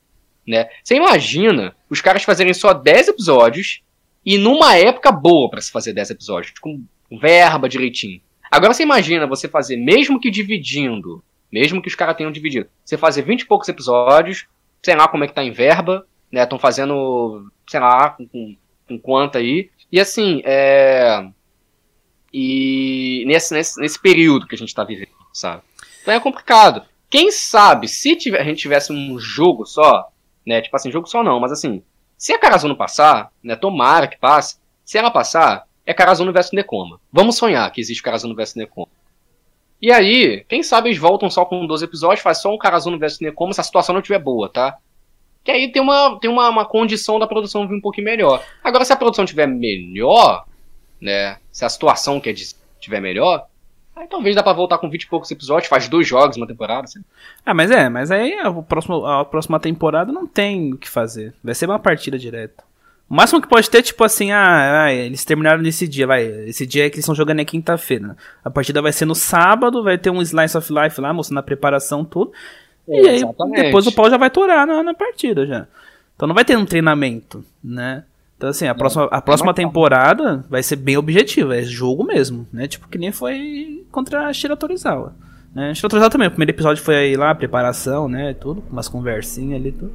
Né? Você imagina os caras fazerem só 10 episódios e numa época boa para se fazer 10 episódios, com verba direitinho. Agora você imagina você fazer, mesmo que dividindo, mesmo que os caras tenham dividido, você fazer 20 e poucos episódios, sei lá como é que tá em verba, né? Estão fazendo, sei lá, com, com com quanto aí. E assim, é. E nesse, nesse, nesse período que a gente tá vivendo, sabe? Então é complicado. Quem sabe, se tiver, a gente tivesse um jogo só, né? Tipo assim, jogo só não, mas assim, se a Carazuno passar, né? Tomara que passe. Se ela passar, é Carazuno versus Necoma. Vamos sonhar que existe Carazuno versus Necoma. E aí, quem sabe eles voltam só com 12 episódios, faz só um Carazuno versus Necoma se a situação não estiver boa, tá? Que aí tem uma, tem uma, uma condição da produção vir um pouquinho melhor. Agora, se a produção tiver melhor, né? Se a situação que é tiver melhor, aí talvez dá pra voltar com 20 e poucos episódios, faz dois jogos uma temporada. Assim. Ah, mas é, mas aí a próxima, a próxima temporada não tem o que fazer. Vai ser uma partida direta. O máximo que pode ter, tipo assim, ah, ah, eles terminaram nesse dia, vai. Esse dia é que eles estão jogando é quinta-feira. A partida vai ser no sábado, vai ter um Slice of Life lá, mostrando a preparação, tudo. E aí, depois o pau já vai torar na, na partida já. Então não vai ter um treinamento, né? Então, assim, a próxima, a próxima temporada vai ser bem objetiva, é jogo mesmo, né? Tipo, que nem foi contra a Shira Torizawa. Né? Shira Torizawa também, o primeiro episódio foi aí lá, preparação, né? Tudo, umas conversinhas ali, tudo.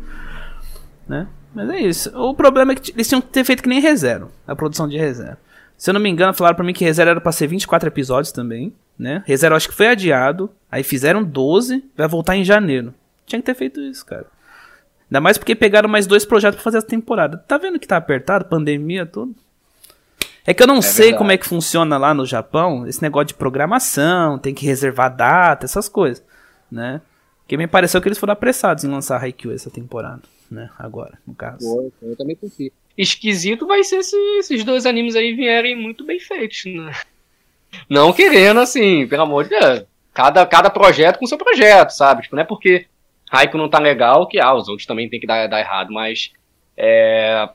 Né? Mas é isso. O problema é que eles tinham que ter feito que nem ReZero, a produção de ReZero. Se eu não me engano, falaram pra mim que ReZero era pra ser 24 episódios também né? ReZero acho que foi adiado, aí fizeram 12, vai voltar em janeiro. Tinha que ter feito isso, cara. Ainda mais porque pegaram mais dois projetos pra fazer essa temporada. Tá vendo que tá apertado? Pandemia, tudo. É que eu não é sei verdade. como é que funciona lá no Japão, esse negócio de programação, tem que reservar data, essas coisas, né? Porque me pareceu que eles foram apressados em lançar Haikyuu essa temporada. né? Agora, no caso. Foi, eu também curti. Esquisito vai ser se esses dois animes aí vierem muito bem feitos, né? Não querendo, assim, pelo amor de Deus. Cada, cada projeto com seu projeto, sabe? Tipo, não é porque Raikou não tá legal que, ah, os outros também tem que dar, dar errado, mas. É.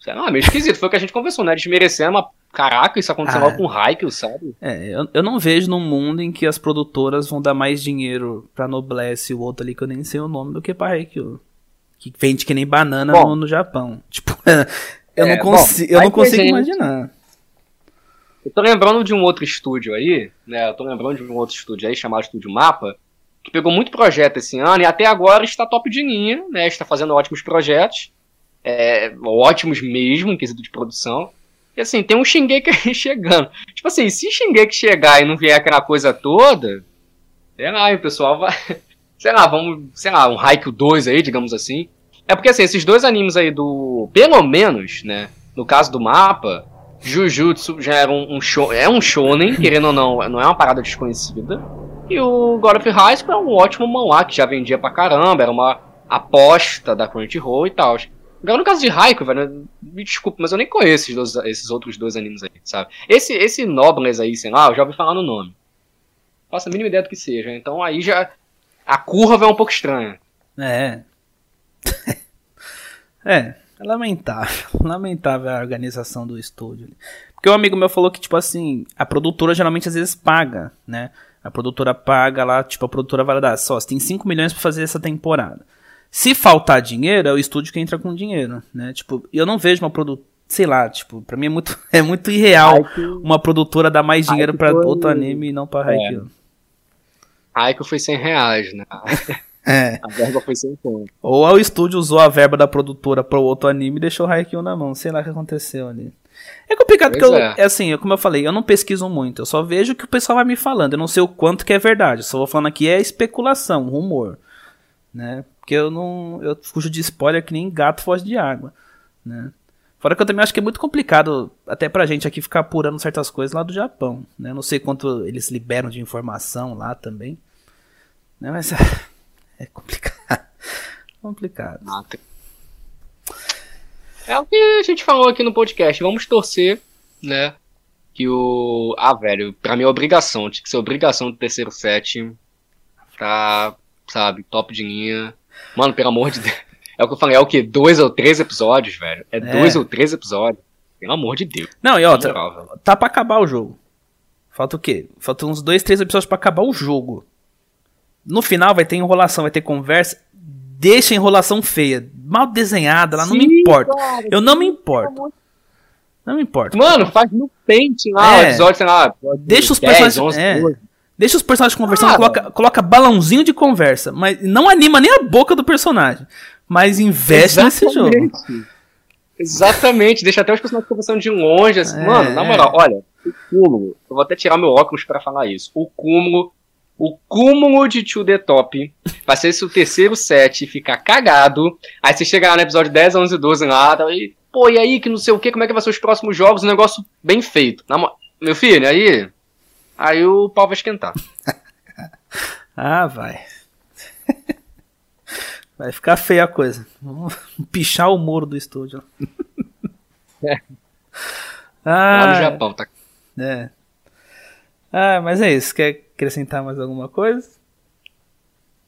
Sei lá, meio esquisito. Foi o que a gente conversou, né? Desmerecendo, mas caraca, isso aconteceu ah, com Raikou, sabe? É, eu, eu não vejo num mundo em que as produtoras vão dar mais dinheiro pra Noblesse e o outro ali que eu nem sei o nome do que pra Raikou. Que vende que nem banana no, no, Japão. Tipo, eu, é, não consigo, bom, eu não consigo imaginar. Eu tô lembrando de um outro estúdio aí, né? Eu tô lembrando de um outro estúdio aí chamado Estúdio Mapa, que pegou muito projeto esse ano e até agora está top de linha, né? Está fazendo ótimos projetos, é, ótimos mesmo em quesito de produção. E assim, tem um Shingeki chegando. Tipo assim, se Shingeki chegar e não vier aquela coisa toda, sei lá, o pessoal vai. Sei lá, vamos. Sei lá, um Haikyuu 2 aí, digamos assim. É porque assim, esses dois animes aí do. Pelo menos, né? No caso do mapa, Jujutsu já era um, um show, é um shonen, querendo ou não, não é uma parada desconhecida. E o God of High School é um ótimo manhwa que já vendia pra caramba, era uma aposta da Crunchyroll e tal. Agora no caso de Raikou, velho, me desculpa, mas eu nem conheço esses, dois, esses outros dois animes aí, sabe? Esse, esse Nobles aí, sei lá, eu já ouvi falar no nome. Faço a mínima ideia do que seja. Então aí já. A curva é um pouco estranha. É. é. É lamentável. Lamentável a organização do estúdio. Porque um amigo meu falou que, tipo assim, a produtora geralmente às vezes paga, né? A produtora paga lá, tipo, a produtora vai dar, só, você tem 5 milhões para fazer essa temporada. Se faltar dinheiro, é o estúdio que entra com dinheiro, né? Tipo, eu não vejo uma produtora, sei lá, tipo, pra mim é muito, é muito irreal uma produtora dar mais dinheiro para outro anime e não pra Haikyuu. É. Haikyuu foi 100 reais, né? É. A verba foi sem conta. Ou o estúdio usou a verba da produtora pro outro anime e deixou o Haikyuu na mão. Sei lá o que aconteceu ali. É complicado pois porque, eu, é. é assim, como eu falei, eu não pesquiso muito. Eu só vejo o que o pessoal vai me falando. Eu não sei o quanto que é verdade. só vou falando aqui é especulação, rumor. Né? Porque eu não. Eu fujo de spoiler que nem gato foge de água. Né? Fora que eu também acho que é muito complicado, até pra gente aqui, ficar apurando certas coisas lá do Japão. Né? Não sei quanto eles liberam de informação lá também. Né? Mas. É complicado. complicado. Ah, é o que a gente falou aqui no podcast. Vamos torcer, né? Que o. Ah, velho, pra mim é obrigação. Tinha que ser obrigação do terceiro set. Tá, sabe, top de linha. Mano, pelo amor de Deus. É o que eu falei, é o que? Dois ou três episódios, velho? É, é. dois ou três episódios. Pelo amor de Deus. Não, e outra, moral, tá pra acabar o jogo. Falta o quê? Falta uns dois, três episódios pra acabar o jogo. No final vai ter enrolação, vai ter conversa. Deixa a enrolação feia, mal desenhada, lá não me importa. Cara, eu não me importo. Não me importa. Mano, faz no pente lá, é. episódio, sei lá. Deixa os 10, personagens. 11, é. Deixa os personagens conversando, coloca, coloca balãozinho de conversa, mas não anima nem a boca do personagem. Mas investe Exatamente. nesse jogo. Exatamente, deixa até os personagens conversando de longe, assim. É. Mano, na moral, olha, o cúmulo, eu vou até tirar meu óculos para falar isso. O cúmulo o cúmulo de To The Top ser se o terceiro set ficar cagado. Aí você chega lá no episódio 10, 11 12 lá, tá, e, pô, e aí que não sei o que, como é que vai ser os próximos jogos? Um negócio bem feito. Meu filho, aí. Aí o pau vai esquentar. ah, vai. Vai ficar feia a coisa. Vamos pichar o muro do estúdio. É. Ah, lá no Japão, tá? É. Ah, mas é isso. Quer acrescentar mais alguma coisa?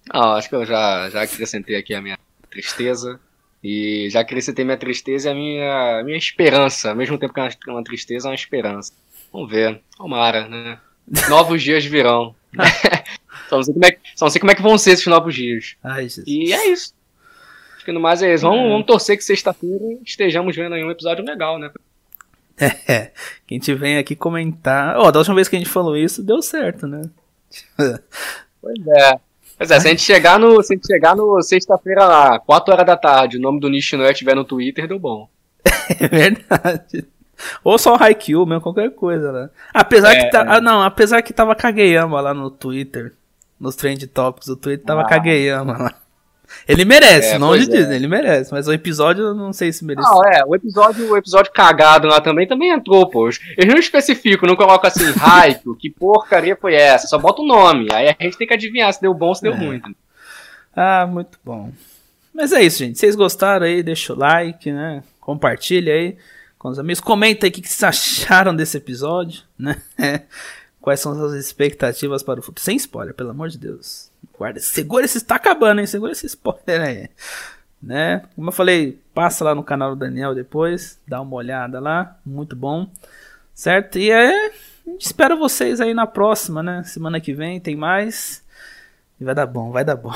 Ah, acho que eu já, já acrescentei aqui a minha tristeza. E já acrescentei minha tristeza e a minha, minha esperança. Ao mesmo tempo que é uma, tristeza, é uma esperança. Vamos ver. Tomara, né? Novos dias virão. só, não sei como é, só não sei como é que vão ser esses novos dias. Ai, e é isso. Acho que no mais é isso. Vamos, é. vamos torcer que sexta-feira estejamos vendo aí um episódio legal, né? É, quem te vem aqui comentar. Ó, oh, da última vez que a gente falou isso, deu certo, né? pois é. Pois é, se a gente chegar no, se a gente chegar no sexta-feira lá, 4 horas da tarde, o nome do Nishinoya estiver no Twitter, deu bom. É verdade. Ou só o Haikyuu mesmo, qualquer coisa, né? Apesar é, que tá, é. ah, não, apesar que tava Kageyama lá no Twitter, nos trend topics do Twitter tava ah. Kageyama lá. Ele merece, é, não de é. ele merece. Mas o episódio eu não sei se merece. Não, é, o episódio, o episódio cagado lá também também entrou, pô. Eles não especificam, não colocam assim, hype, que porcaria foi essa? Só bota o nome. Aí a gente tem que adivinhar se deu bom ou se deu é. ruim. Ah, muito bom. Mas é isso, gente. Vocês gostaram aí, deixa o like, né? Compartilha aí com os amigos. Comenta aí o que vocês acharam desse episódio, né? Quais são as suas expectativas para o futuro? Sem spoiler, pelo amor de Deus. Guarda, segura esse. Tá acabando, hein? Segura esse spoiler aí. Né? Como eu falei, passa lá no canal do Daniel depois, dá uma olhada lá, muito bom. Certo? E é. Espero vocês aí na próxima, né? Semana que vem tem mais. E vai dar bom, vai dar bom.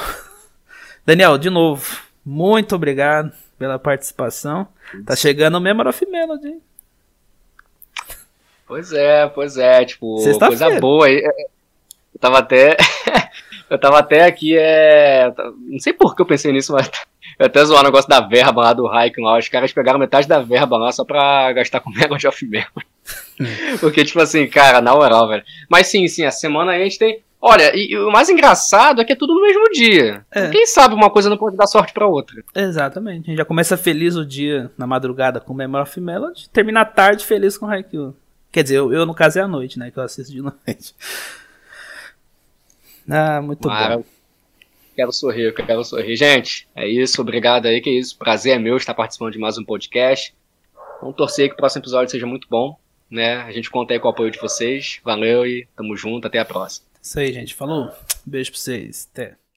Daniel, de novo, muito obrigado pela participação. Tá chegando o Memory of Melody. Pois é, pois é, tipo, coisa boa aí. Eu tava até. eu tava até aqui, é. Não sei por que eu pensei nisso, mas. Eu até zoar o negócio da verba lá do Raikkonen lá. Os caras pegaram metade da verba lá só pra gastar com Mega of Memory. Porque, tipo assim, cara, na moral, velho. Mas sim, sim, a semana aí a gente tem. Olha, e, e, o mais engraçado é que é tudo no mesmo dia. É. Quem sabe uma coisa não pode dar sorte pra outra. Exatamente. A gente já começa feliz o dia na madrugada com Memory of Melody, termina a tarde feliz com Haikyuu. Quer dizer, eu, eu no caso é à noite, né? Que eu assisto de noite. Ah, muito bom. Quero sorrir, quero sorrir. Gente, é isso. Obrigado aí, que é isso. Prazer é meu estar participando de mais um podcast. Vamos torcer que o próximo episódio seja muito bom. Né? A gente conta aí com o apoio de vocês. Valeu e tamo junto. Até a próxima. Isso aí, gente. Falou. Beijo pra vocês. Até.